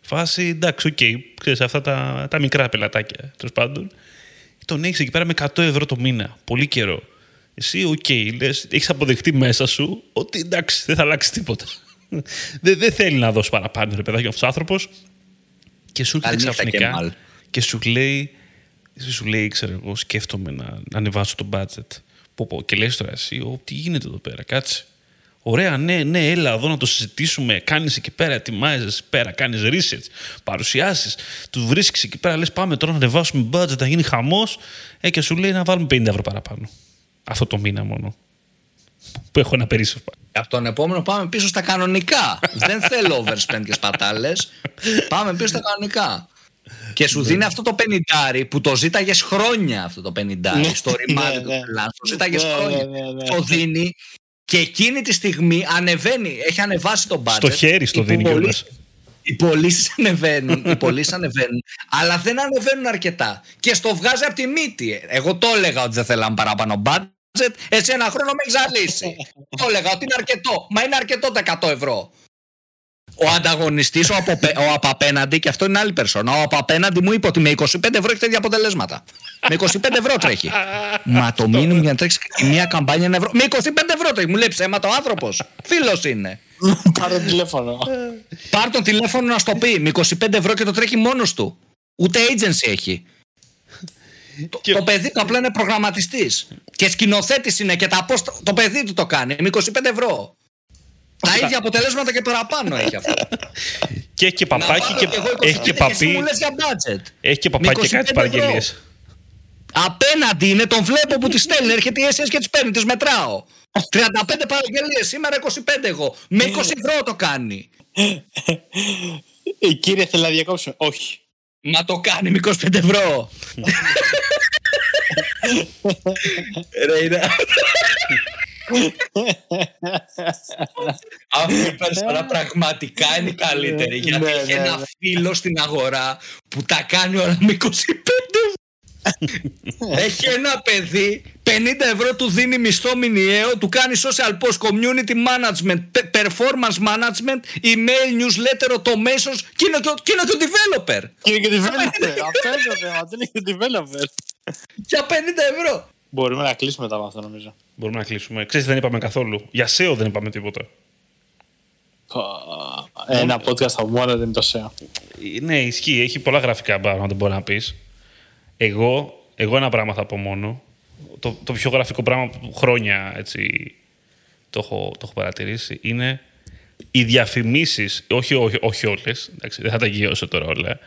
Φάση, εντάξει, οκ, ξέρεις, αυτά τα, τα μικρά πελατάκια, τέλος πάντων. Τον έχεις εκεί πέρα με 100 ευρώ το μήνα. Πολύ καιρό. Εσύ, οκ, λες, έχεις αποδεχτεί μέσα σου ότι εντάξει, δεν θα αλλάξει τίποτα. δεν, δεν θέλει να δώσει παραπάνω, ρε παιδάκι, αυτός ο άνθρωπος. Και σου έρχεται
Καληνύχτα,
ξαφνικά
Κεμάλ.
και σου λέει, σου λέει, ξέρω εγώ, σκέφτομαι να, να ανεβάσω το budget. Πω, πω, και λες τώρα εσύ, «Ω, τι γίνεται εδώ πέρα, κάτσε. Ωραία, ναι, ναι, έλα εδώ να το συζητήσουμε. Κάνεις εκεί πέρα, ετοιμάζεσαι πέρα, κάνεις research, παρουσιάσεις. Του βρίσκεις εκεί πέρα, λες πάμε τώρα να ανεβάσουμε budget, να γίνει χαμός. Ε, και σου λέει να βάλουμε 50 ευρώ παραπάνω. Αυτό το μήνα μόνο. Που έχω ένα περίσσευμα.
Από τον επόμενο πάμε πίσω στα κανονικά. Δεν θέλω overspend και σπατάλες. Πάμε πίσω στα κανονικά. Και σου δίνει αυτό το πενιντάρι που το ζήταγες χρόνια αυτό το πενιντάρι
Ναι,
στο ρημάδι
ναι,
του
ναι.
freelance. Το ζήταγες
Ναι,
χρόνια.
ναι, ναι, ναι.
Το δίνει και εκείνη τη στιγμή ανεβαίνει. Έχει ανεβάσει το budget.
Στο χέρι στο
Οι
δίνει
πωλήσεις-
κιόλας.
Οι πωλήσεις ανεβαίνουν, οι πωλήσεις ανεβαίνουν, αλλά δεν ανεβαίνουν αρκετά. Και στο βγάζει από τη μύτη. Εγώ το έλεγα ότι δεν θέλαμε παραπάνω budget, έτσι ένα χρόνο με έχει ζαλίσει. το έλεγα ότι είναι αρκετό. Μα είναι αρκετό τα 100 ευρώ. Ο ανταγωνιστής, ο, από, ο απ' απέναντι, και αυτό είναι άλλη περσόνα, ο απ' απέναντι μου είπε ότι με 25 ευρώ έχει τέτοια αποτελέσματα. Με 25 ευρώ τρέχει. Μα το μήνυμα για να τρέξει μια καμπάνια είναι ευρώ. Με 25 ευρώ τρέχει. Μου λέει ψέματα ο άνθρωπος. Φίλος είναι.
Πάρε τηλέφωνο.
Πάρ τον τηλέφωνο να στο πει. Με 25 ευρώ και το τρέχει μόνος του. Ούτε agency έχει. Το,
Και-
το παιδί του απλά είναι προγραμματιστής. Και σκηνοθέτης είναι και τα πώς το, το παιδί του το κάνει. Με 25 ευρώ. Τα ίδια αποτελέσματα και παραπάνω έχει αυτό.
Και έχει και
Να
παπάκι
βάλω
και,
κι εγώ 25
έχει και
εσύ
παπί.
μου λες για budget.
Έχει και
Με
παπάκι και
25
κάτι
ευρώ.
παραγγελίες.
Απέναντι είναι, τον βλέπω που τη στέλνει. Έρχεται η SS και τις παίρνει, τις μετράω. 35 παραγγελίες, σήμερα 25 εγώ. Με 20 ευρώ το κάνει.
Ε, Κύριε, θέλω να διακόψουμε. Όχι.
Μα το κάνει με 25 ευρώ. Ρε είναι. Αυτή η περσόνα πραγματικά είναι η καλύτερη. Γιατί
Ναι,
έχει
ναι,
ένα
ναι.
φίλο στην αγορά που τα κάνει όλα με 25 ευρώ. Έχει ένα παιδί, 50 ευρώ του δίνει μισθό μηνιαίο, του κάνει social post, community management, pe- performance management, email, newsletter, automations και είναι και ο, και είναι και ο developer.
Κύριε και developer. Αυτό είναι το θέμα. Δεν είναι και developer.
Για 50 ευρώ.
Μπορούμε να κλείσουμε τα αυτό νομίζω.
Μπορούμε να κλείσουμε. Ξέρεις, δεν είπαμε καθόλου. Για SEO δεν είπαμε τίποτα.
Ένα podcast από μόνο δεν είναι το SEO.
Ε, Ναι, ισχύει. Έχει πολλά γραφικά πράγματα μπορείς να πεις. Εγώ, εγώ ένα πράγμα θα πω μόνο. Το, το πιο γραφικό πράγμα που χρόνια έτσι, το, έχω, το έχω παρατηρήσει είναι οι διαφημίσεις. Όχι, όχι, όχι όλες. Δεν θα τα αγγιώσω τώρα όλα.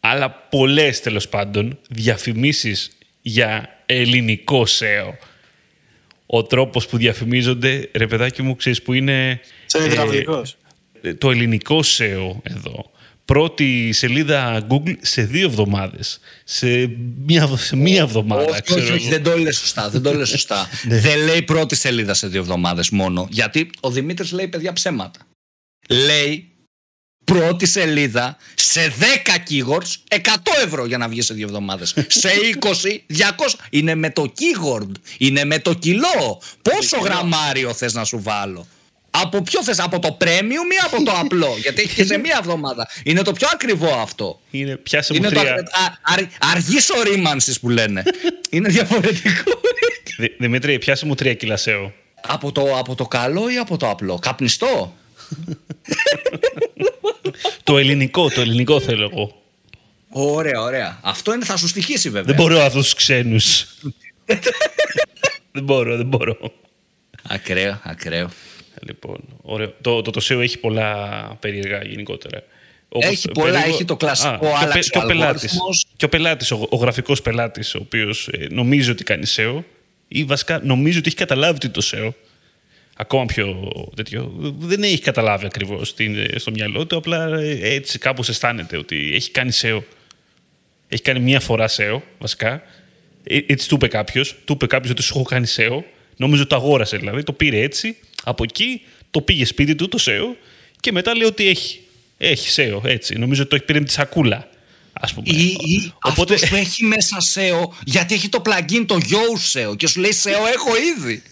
Αλλά πολλές τέλος πάντων διαφημίσεις για ελληνικό SEO. Ο τρόπος που διαφημίζονται, ρε παιδάκι μου, ξέρεις που είναι...
Σαν
ε,
υδραυλικός.
ε, το ελληνικό SEO εδώ. Πρώτη σελίδα Google σε δύο εβδομάδες. Σε μία, σε μία εβδομάδα,
όχι,
ξέρω
όχι, όχι,
εγώ.
δεν το λέει σωστά. Δεν το λέει σωστά. δεν λέει πρώτη σελίδα σε δύο εβδομάδες μόνο. Γιατί ο Δημήτρης λέει παιδιά ψέματα. Λέει πρώτη σελίδα σε 10 keywords 100 ευρώ για να βγει σε δύο εβδομάδες. σε 20, 200. Είναι με το keyword. Είναι με το κιλό. Πόσο γραμμάριο θες να σου βάλω; Από ποιο θες, από το premium ή από το απλό; Γιατί έχει και σε μία εβδομάδα. Είναι το πιο ακριβό αυτό.
Είναι πιάσε μου
Είναι το
τρία.
α- αρ- αργής ορίμανσης που λένε. Είναι διαφορετικό.
Δη- Δημήτρη, πιάσε μου τρία κιλά σέο.
από, το, από το καλό ή από το απλό; Καπνιστό.
Το ελληνικό, το ελληνικό θέλω εγώ.
Ωραία, ωραία. Αυτό είναι, θα σου στοιχήσει βέβαια.
Δεν μπορώ αυτούς τους ξένους. δεν μπορώ, δεν μπορώ.
Ακραίο, ακραίο.
Λοιπόν, ωραίο. Το, το, το SEO έχει πολλά περίεργα γενικότερα. Όπως
Έχει πολλά, έχει το κλασικό,
και ο πε-
άλλαξε
και ο
ο
πελάτης,
αλγόριθμος.
και ο πελάτης, ο, ο γραφικός πελάτης, ο οποίος ε, νομίζει ότι κάνει SEO ή βασικά νομίζει ότι έχει καταλάβει τι είναι το SEO. Ακόμα πιο τέτοιο. Δεν έχει καταλάβει ακριβώς τι είναι στο μυαλό του, απλά ε, έτσι κάπως αισθάνεται ότι έχει κάνει SEO. Έχει κάνει μία φορά SEO, βασικά. Ε, Έτσι του είπε κάποιος. Του είπε κάποιος ότι σου έχω κάνει SEO. Νόμιζε ότι το αγόρασε δηλαδή. Το πήρε έτσι. Από εκεί το πήγε σπίτι του το SEO και μετά λέει ότι έχει. Έχει SEO έτσι. Νομίζω ότι το έχει πήρε με τη σακούλα. Ας πούμε.
Ή, ή
Οπότε-
αυτός που έχει μέσα SEO γιατί έχει το plugin το Yo SEO και σου λέει SEO έχω ήδη.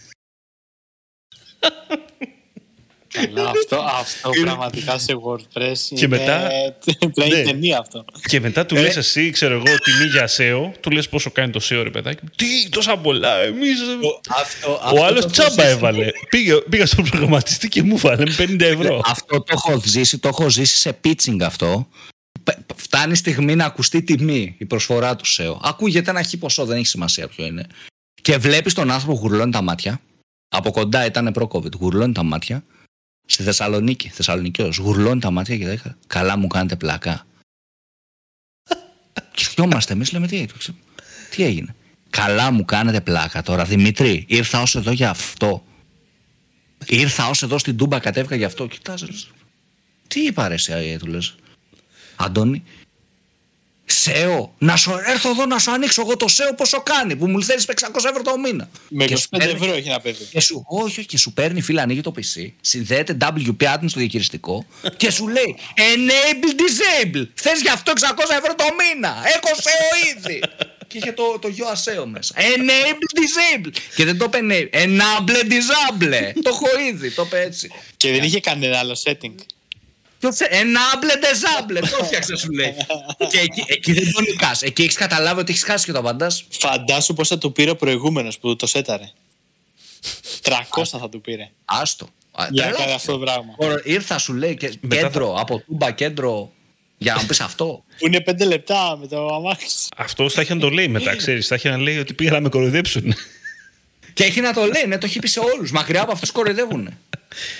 Καλά, αυτό, αυτό πραγματικά σε WordPress
Και
είναι
μετά-
πλέον
Ναι.
ταινία αυτό.
Και μετά
Ε.
του λες εσύ, ξέρω εγώ, τιμή για SEO. Του λες πόσο κάνει το SEO, ρε παιδάκι. μου. Τι, τόσα πολλά. Εμείς...
Αυτό,
Ο άλλος τσάμπα έβαλε. Πήγε, πήγα στον προγραμματιστή και μου βάλε με 50 ευρώ.
Αυτό το έχω ζήσει, το έχω ζήσει σε pitching αυτό. Π- Φτάνει η στιγμή να ακουστεί τιμή η προσφορά του SEO. Ακούγεται ένα χι ποσό, δεν έχει σημασία ποιο είναι. Και βλέπεις τον άνθρωπο που γουρλώνει τα μάτια. Από κοντά ήταν προ-COVID. Γουρλώνει τα μάτια. Στη Θεσσαλονίκη, Θεσσαλονικιός, γουρλώνει τα μάτια και λέει: Καλά μου κάνετε πλακά. και θυμόμαστε εμείς, λέμε: τι, τι έγινε. Καλά μου κάνετε πλάκα τώρα, Δημήτρη. Ήρθα ως εδώ για αυτό. Ήρθα ως εδώ στην Τούμπα, κατέβηκα γι' αυτό. Κοιτάζεις. Τι είπα ρε εσύ, του λες. Αντώνη. ΣΕΟ, να σου έρθω εδώ να σου ανοίξω εγώ το ΣΕΟ πόσο κάνει, που μου θέλει 600 ευρώ το μήνα.
Με 25
Και σου παίρνει-
ευρώ έχει ένα παιδί.
και σου, όχι, και σου παίρνει φίλα, ανοίγει το PC, συνδέεται WP admin στο διαχειριστικό και σου λέει Enable Disable. Θες γι' αυτό 600 ευρώ το μήνα. Έχω SEO ήδη. και είχε το, το γιο ασέο μέσα. Enable Disable. Και δεν το είπε enable. Enable Disable. το έχω ήδη, το είπε έτσι.
Και δεν είχε κανένα άλλο setting.
Το θε- Enable Disable. το φτιάξε, σου λέει. και εκεί, εκεί δεν τον νικάς. Εκεί έχεις καταλάβει ότι έχεις χάσει και το απαντάς.
Φαντάσου πώς θα του πήρε ο προηγούμενος που το σέταρε. 300 θα του πήρε.
Άστο. Α,
Για να
τρελό.
κάνει αυτό το πράγμα.
Ωραία, Ήρθα, σου λέει και
Μετά
κέντρο, από τούμπα κέντρο, για να μου πεις αυτό.
Που είναι 5 λεπτά με το αμάξι.
Αυτό θα είχε να το λέει μετά, ξέρεις. Θα είχε να λέει ότι πήγα να με κοροϊδέψουν.
και έχει να το λέει, ναι, το έχει πει σε όλους. Μακριά από αυτούς κοροϊδεύουν.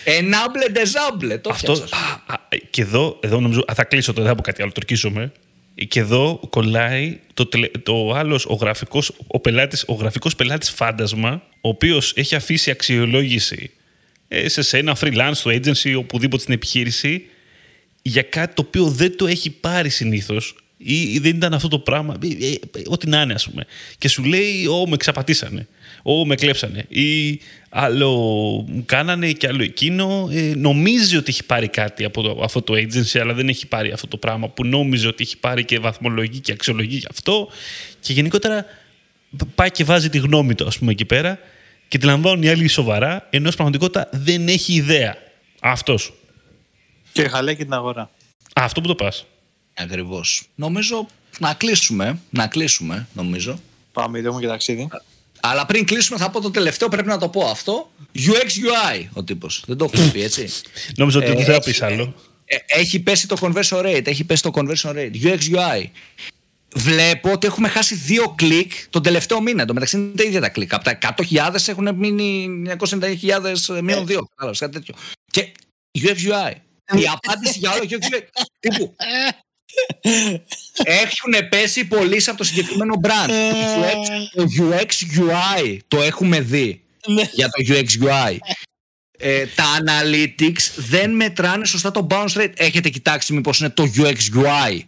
Ενάμπλε ντεζάμπλε. Το
Αυτό.
φτιάξα.
α, α, και εδώ, εδώ νομίζω. Α, θα κλείσω τώρα, δεν θα πω κάτι άλλο, το ορκίζομαι. Και εδώ κολλάει το, τελε- το άλλος, ο γραφικός, ο πελάτης, ο γραφικός πελάτης φάντασμα, ο οποίος έχει αφήσει αξιολόγηση ε, σε, σε ένα freelance, στο agency, οπουδήποτε στην επιχείρηση, για κάτι το οποίο δεν το έχει πάρει συνήθως ή, ή δεν ήταν αυτό το πράγμα, ε, ε, ε, ό,τι να είναι, ας πούμε. Και σου λέει, Ω, με ξαπατήσανε. Ω, με κλέψανε. Ή άλλο μου κάνανε και άλλο εκείνο. Ε, νομίζει ότι έχει πάρει κάτι από το, αυτό το agency, αλλά δεν έχει πάρει αυτό το πράγμα που νόμιζε ότι έχει πάρει και βαθμολογεί και αξιολογεί γι' αυτό. Και γενικότερα πάει και βάζει τη γνώμη του, ας πούμε, εκεί πέρα και τη λαμβάνουν οι άλλοι σοβαρά, ενώ στην πραγματικότητα δεν έχει ιδέα. Αυτός.
Και χαλάει και την αγορά.
Α, αυτό που το πας.
Ακριβώς. Νομίζω να κλείσουμε. Να κλείσουμε, νομίζω.
Πάμε, είδαμε και ταξίδι.
Αλλά πριν κλείσουμε, θα πω το τελευταίο, πρέπει να το πω αυτό. UX UI ο τύπος. Δεν το έχω πει, έτσι.
Νόμιζα ότι
Ε,
δεν θα
έχει-
πεις άλλο.
Ε, έχει πέσει το conversion rate. Έχει πέσει το conversion rate. UX UI. Βλέπω ότι έχουμε χάσει δύο κλικ τον τελευταίο μήνα. Το μεταξύ είναι τα ίδια τα κλικ. Από τα 100.000 έχουν μείνει 990.000 μείον 2. Κατάλαβες, κάτι τέτοιο. Και UX UI. Η απάντηση για όλο UX UI. Τύπου. Έχουν πέσει πωλήσει από το συγκεκριμένο brand. Το UX, το UX UI το έχουμε δει
Ναι.
για το UX UI. Ε, τα analytics δεν μετράνε σωστά το bounce rate. Έχετε κοιτάξει μήπως είναι το UX UI.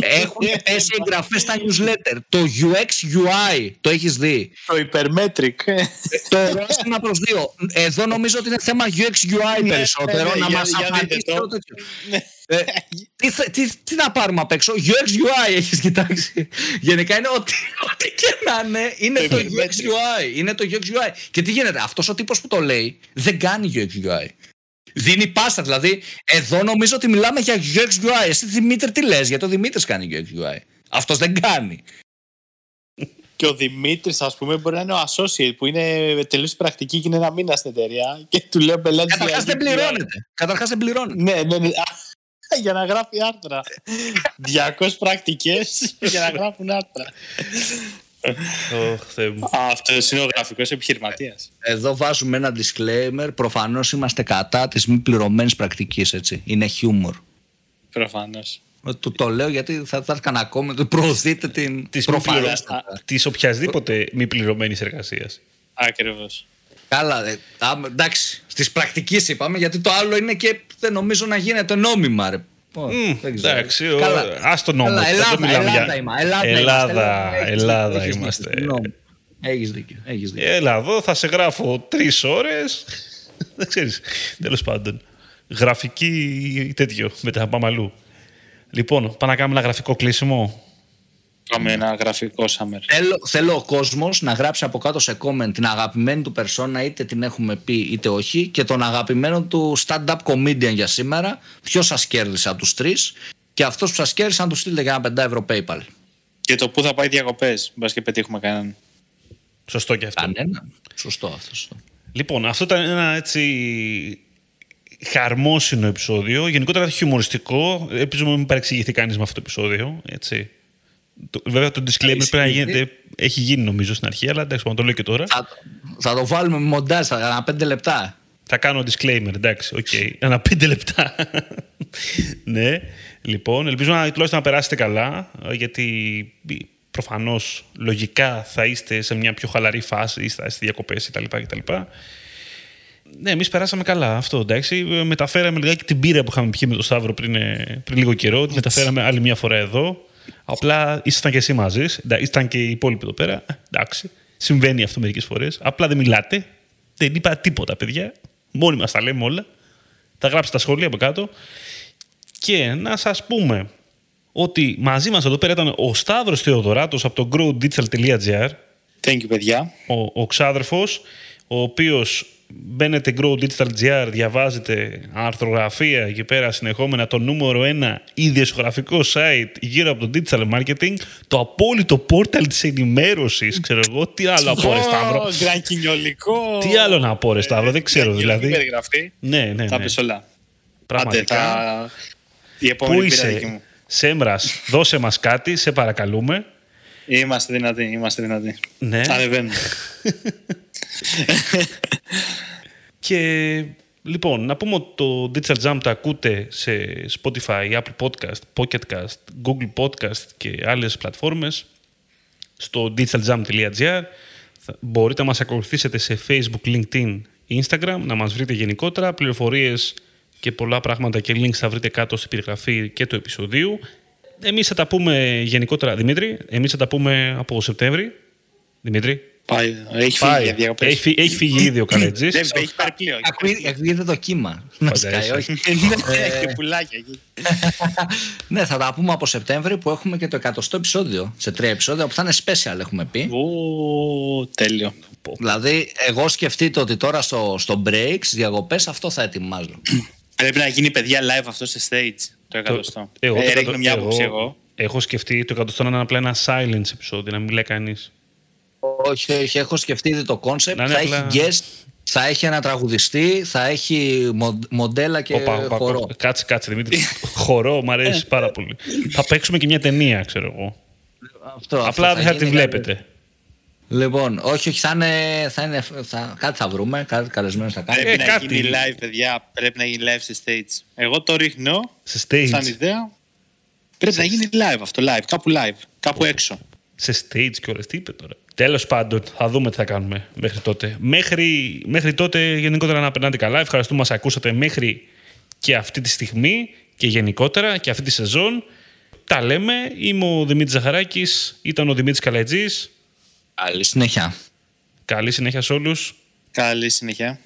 Έχουν πέσει εγγραφές στα newsletter. Το UX UI το έχεις δει.
Το hypermetric.
το ρόστιμα προς δύο. Εδώ νομίζω ότι είναι θέμα UX UI
Ναι,
περισσότερο.
ναι, ναι,
να
για-
μας
για δείτε
απαντήσει
το.
το τέτοιος. Ε, τι, θε- τι, τι να πάρουμε απ' έξω; UX UI έχεις κοιτάξει. Γενικά είναι ό,τι, ό,τι και να είναι. Είναι
Το
το
hypermetric.
UX UI. Είναι το UX UI. Και τι γίνεται. Αυτός ο τύπος που το λέει δεν κάνει UX UI. Δίνει πάσα. Δηλαδή, εδώ νομίζω ότι μιλάμε για UX UI. Εσύ Δημήτρη, τι λες, γιατί ο Δημήτρης κάνει UX UI. Αυτός δεν κάνει.
Και ο Δημήτρης, ας πούμε, μπορεί να είναι ο associate που είναι τελείως πρακτική και είναι ένα μήνα στην εταιρεία. Και του λέω πελάτη.
Καταρχάς δεν πληρώνεται. Καταρχάς δεν πληρώνεται.
Ναι, ναι, ναι. Για να γράφει άρθρα. 200 πρακτικές για να γράφουν άρθρα.
Ωχ, Θεέ μου.
Αυτό είναι ο γραφικός επιχειρηματίας.
Εδώ βάζουμε ένα disclaimer. Προφανώς είμαστε κατά της μη πληρωμένης πρακτικής, έτσι. Είναι χιούμορ.
Προφανώς.
Το, το λέω γιατί θα, θα έκανα ακόμα ότι προωθείτε την
Της, μη πληρω...
προφανέστατα.
της οποιασδήποτε μη πληρωμένης εργασίας.
Ακριβώς.
Καλά, ε, α, εντάξει. Στις πρακτική είπαμε γιατί το άλλο είναι και δεν νομίζω να γίνεται νόμιμα, ρε. Ω, δεν ξέρω.
Εντάξει, ο-
Καλά.
ας το νόμο.
Καλά,
δεν
Ελλάδα,
μιλάμε
Ελλάδα,
για-
είμα- Ελλάδα,
Ελλάδα,
είμαστε. Έχεις
Ελλάδα
δίκιο, έχεις
είμαστε.
δίκιο, συγγνώμη. Έχεις δίκιο, έχεις δίκιο.
Έλα εδώ, θα σε γράφω τρεις ώρες. Δεν ξέρεις. Τέλος πάντων. Γραφική τέτοιο. Μετά πάμε αλλού. Λοιπόν, πάμε να κάνουμε ένα γραφικό κλείσιμο.
Πάμε ένα γραφικό summer.
Θέλω, θέλω ο κόσμος να γράψει από κάτω σε comment την αγαπημένη του περσόνα, είτε την έχουμε πει είτε όχι, και τον αγαπημένο του stand-up comedian για σήμερα. Ποιος σας κέρδισε από τους τρεις, και αυτός που σας κέρδισε να του στείλετε για ένα 5 ευρώ PayPal.
Και το πού θα πάει διακοπές. Μπας και πετύχουμε κανέναν.
Σωστό και αυτό.
Κανένα. Σωστό αυτό. Σωστό.
Λοιπόν, αυτό ήταν ένα έτσι χαρμόσυνο επεισόδιο. Γενικότερα χιουμοριστικό. Ελπίζω να μην παρεξηγηθεί κανείς με αυτό το επεισόδιο. Έτσι. Το, βέβαια το disclaimer πρέπει να γίνεται. Έχει γίνει νομίζω στην αρχή, αλλά εντάξει, να το λέω και τώρα.
Θα, θα το βάλουμε με μοντάζ, θα κάνα 5 λεπτά.
Θα κάνω disclaimer, εντάξει, οκ. Ένα πέντε λεπτά. ναι, λοιπόν, ελπίζω να τουλάχιστον να περάσετε καλά, γιατί προφανώς λογικά θα είστε σε μια πιο χαλαρή φάση, ή θα είστε διακοπές κτλ. κτλ. Ναι, εμείς περάσαμε καλά αυτό, εντάξει. Μεταφέραμε λιγάκι την πύρα που είχαμε πιει με τον Σταύρο πριν, ε, πριν λίγο καιρό. Τη μεταφέραμε άλλη μια φορά εδώ. Απλά ήσασταν και εσύ μαζί. εντά- Ήσταν και οι υπόλοιποι εδώ πέρα. Εντάξει. Συμβαίνει αυτό μερικές φορές. Απλά δεν μιλάτε. Δεν είπα τίποτα, παιδιά. Μόνοι μας τα λέμε όλα. Τα γράψετε στα σχόλια από κάτω. Και να σας πούμε ότι μαζί μας εδώ πέρα ήταν ο Σταύρος Θεοδωράτος από το growdigital.gr
Thank you, παιδιά.
ο, ο ξάδερφος, ο οποίος μπαίνετε Grow Digital GR, διαβάζετε αρθρογραφία εκεί πέρα συνεχόμενα το νούμερο ένα ιδιοσιογραφικό site γύρω από το digital marketing, το απόλυτο πόρταλ της ενημέρωσης, ξέρω εγώ, τι άλλο από ρε Σταύρο.
Γκρανκινιολικό.
Τι άλλο να πω ρε Σταύρο, δεν ξέρω δηλαδή.
Περιγραφή.
Ναι, ναι,
Τα
ναι.
πες όλα. Άντε,
Πραγματικά.
θα... Η
Πού
επόμενη πήρα δική
είσαι,
μου.
Σέμρας, δώσε μας κάτι, σε παρακαλούμε.
Είμαστε δυνατοί, είμαστε δυνατοί.
Ναι.
Ανεβαίνουμε.
Και λοιπόν, να πούμε ότι το Digital Jam το ακούτε σε Spotify, Apple Podcast, Pocket Cast, Google Podcast και άλλες πλατφόρμες στο digitaljam.gr. Θα- Μπορείτε να μας ακολουθήσετε σε Facebook, LinkedIn, Instagram, να μας βρείτε γενικότερα. Πληροφορίες και πολλά πράγματα και links θα βρείτε κάτω στην περιγραφή και του επεισοδίου. Εμείς θα τα πούμε γενικότερα, Δημήτρη, εμείς θα τα πούμε από Σεπτέμβρη. Δημήτρη.
Πάει, έχει φύγει για διακοπές.
Έχει, φύ- έχει φύγει ήδη ο Καλέτζης.
Δεν έχει πάρει πλοίο.
Ακούει- Ακούγεται το κύμα. Να
Φαντάζεσαι.
σκάει, όχι.
Ναι, και πουλάκια εκεί.
Ναι, θα τα πούμε από Σεπτέμβρη που έχουμε και το 100 επεισόδιο. Σε τρία επεισόδια που θα είναι special, έχουμε πει.
Ω, τέλειο.
Δηλαδή, εγώ σκεφτείτε ότι τώρα στο, στο break, στι διακοπές, αυτό θα ετοιμάζω.
Πρέπει να γίνει παιδιά live αυτό σε stage. Το εκατοστό.
Εγώ,
Ε,
το
ρίχνω
εκατο-
μια άποψη εγώ.
Έχω σκεφτεί το εκατοστό να είναι απλά ένα silence επεισόδιο, να μην μιλάει κανείς.
Όχι, όχι, έχω σκεφτεί ήδη το concept.
Να είναι
Θα
απλά-
έχει guest, θα έχει ένα τραγουδιστή, θα έχει μο- μοντέλα και χορό.
Κάτσε, κάτσε, Δημήτρη. χορό, μου αρέσει πάρα πολύ. θα παίξουμε και μια ταινία, ξέρω εγώ.
Αυτό, αυτό
απλά δεν θα τη
γίνει
βλέπετε.
κάτι. Λοιπόν, όχι, όχι, θα είναι, θα είναι θα, κάτι θα βρούμε, κάτι καλεσμένο θα κάνει.
Πρέπει
Ε,
να
κάτι.
γίνει live, παιδιά. Πρέπει να γίνει live σε stage. Εγώ το ρίχνω
Σε stage.
σαν ιδέα. Πρέπει να γίνει live αυτό, live. Κάπου live. Κάπου έξω.
Σε stage και όλες. Τι είπε τώρα. Τέλος πάντων, θα δούμε τι θα κάνουμε μέχρι τότε. Μέχρι, μέχρι τότε, γενικότερα να περνάτε καλά. Ευχαριστούμε που μας ακούσατε μέχρι και αυτή τη στιγμή και γενικότερα και αυτή τη σεζόν. Τα λέμε. Είμαι ο Δημήτρης Ζαχαράκης, ήταν ο Δημήτρης Καλατζής.
Καλή συνέχεια.
Καλή συνέχεια σε όλους.
Καλή συνέχεια.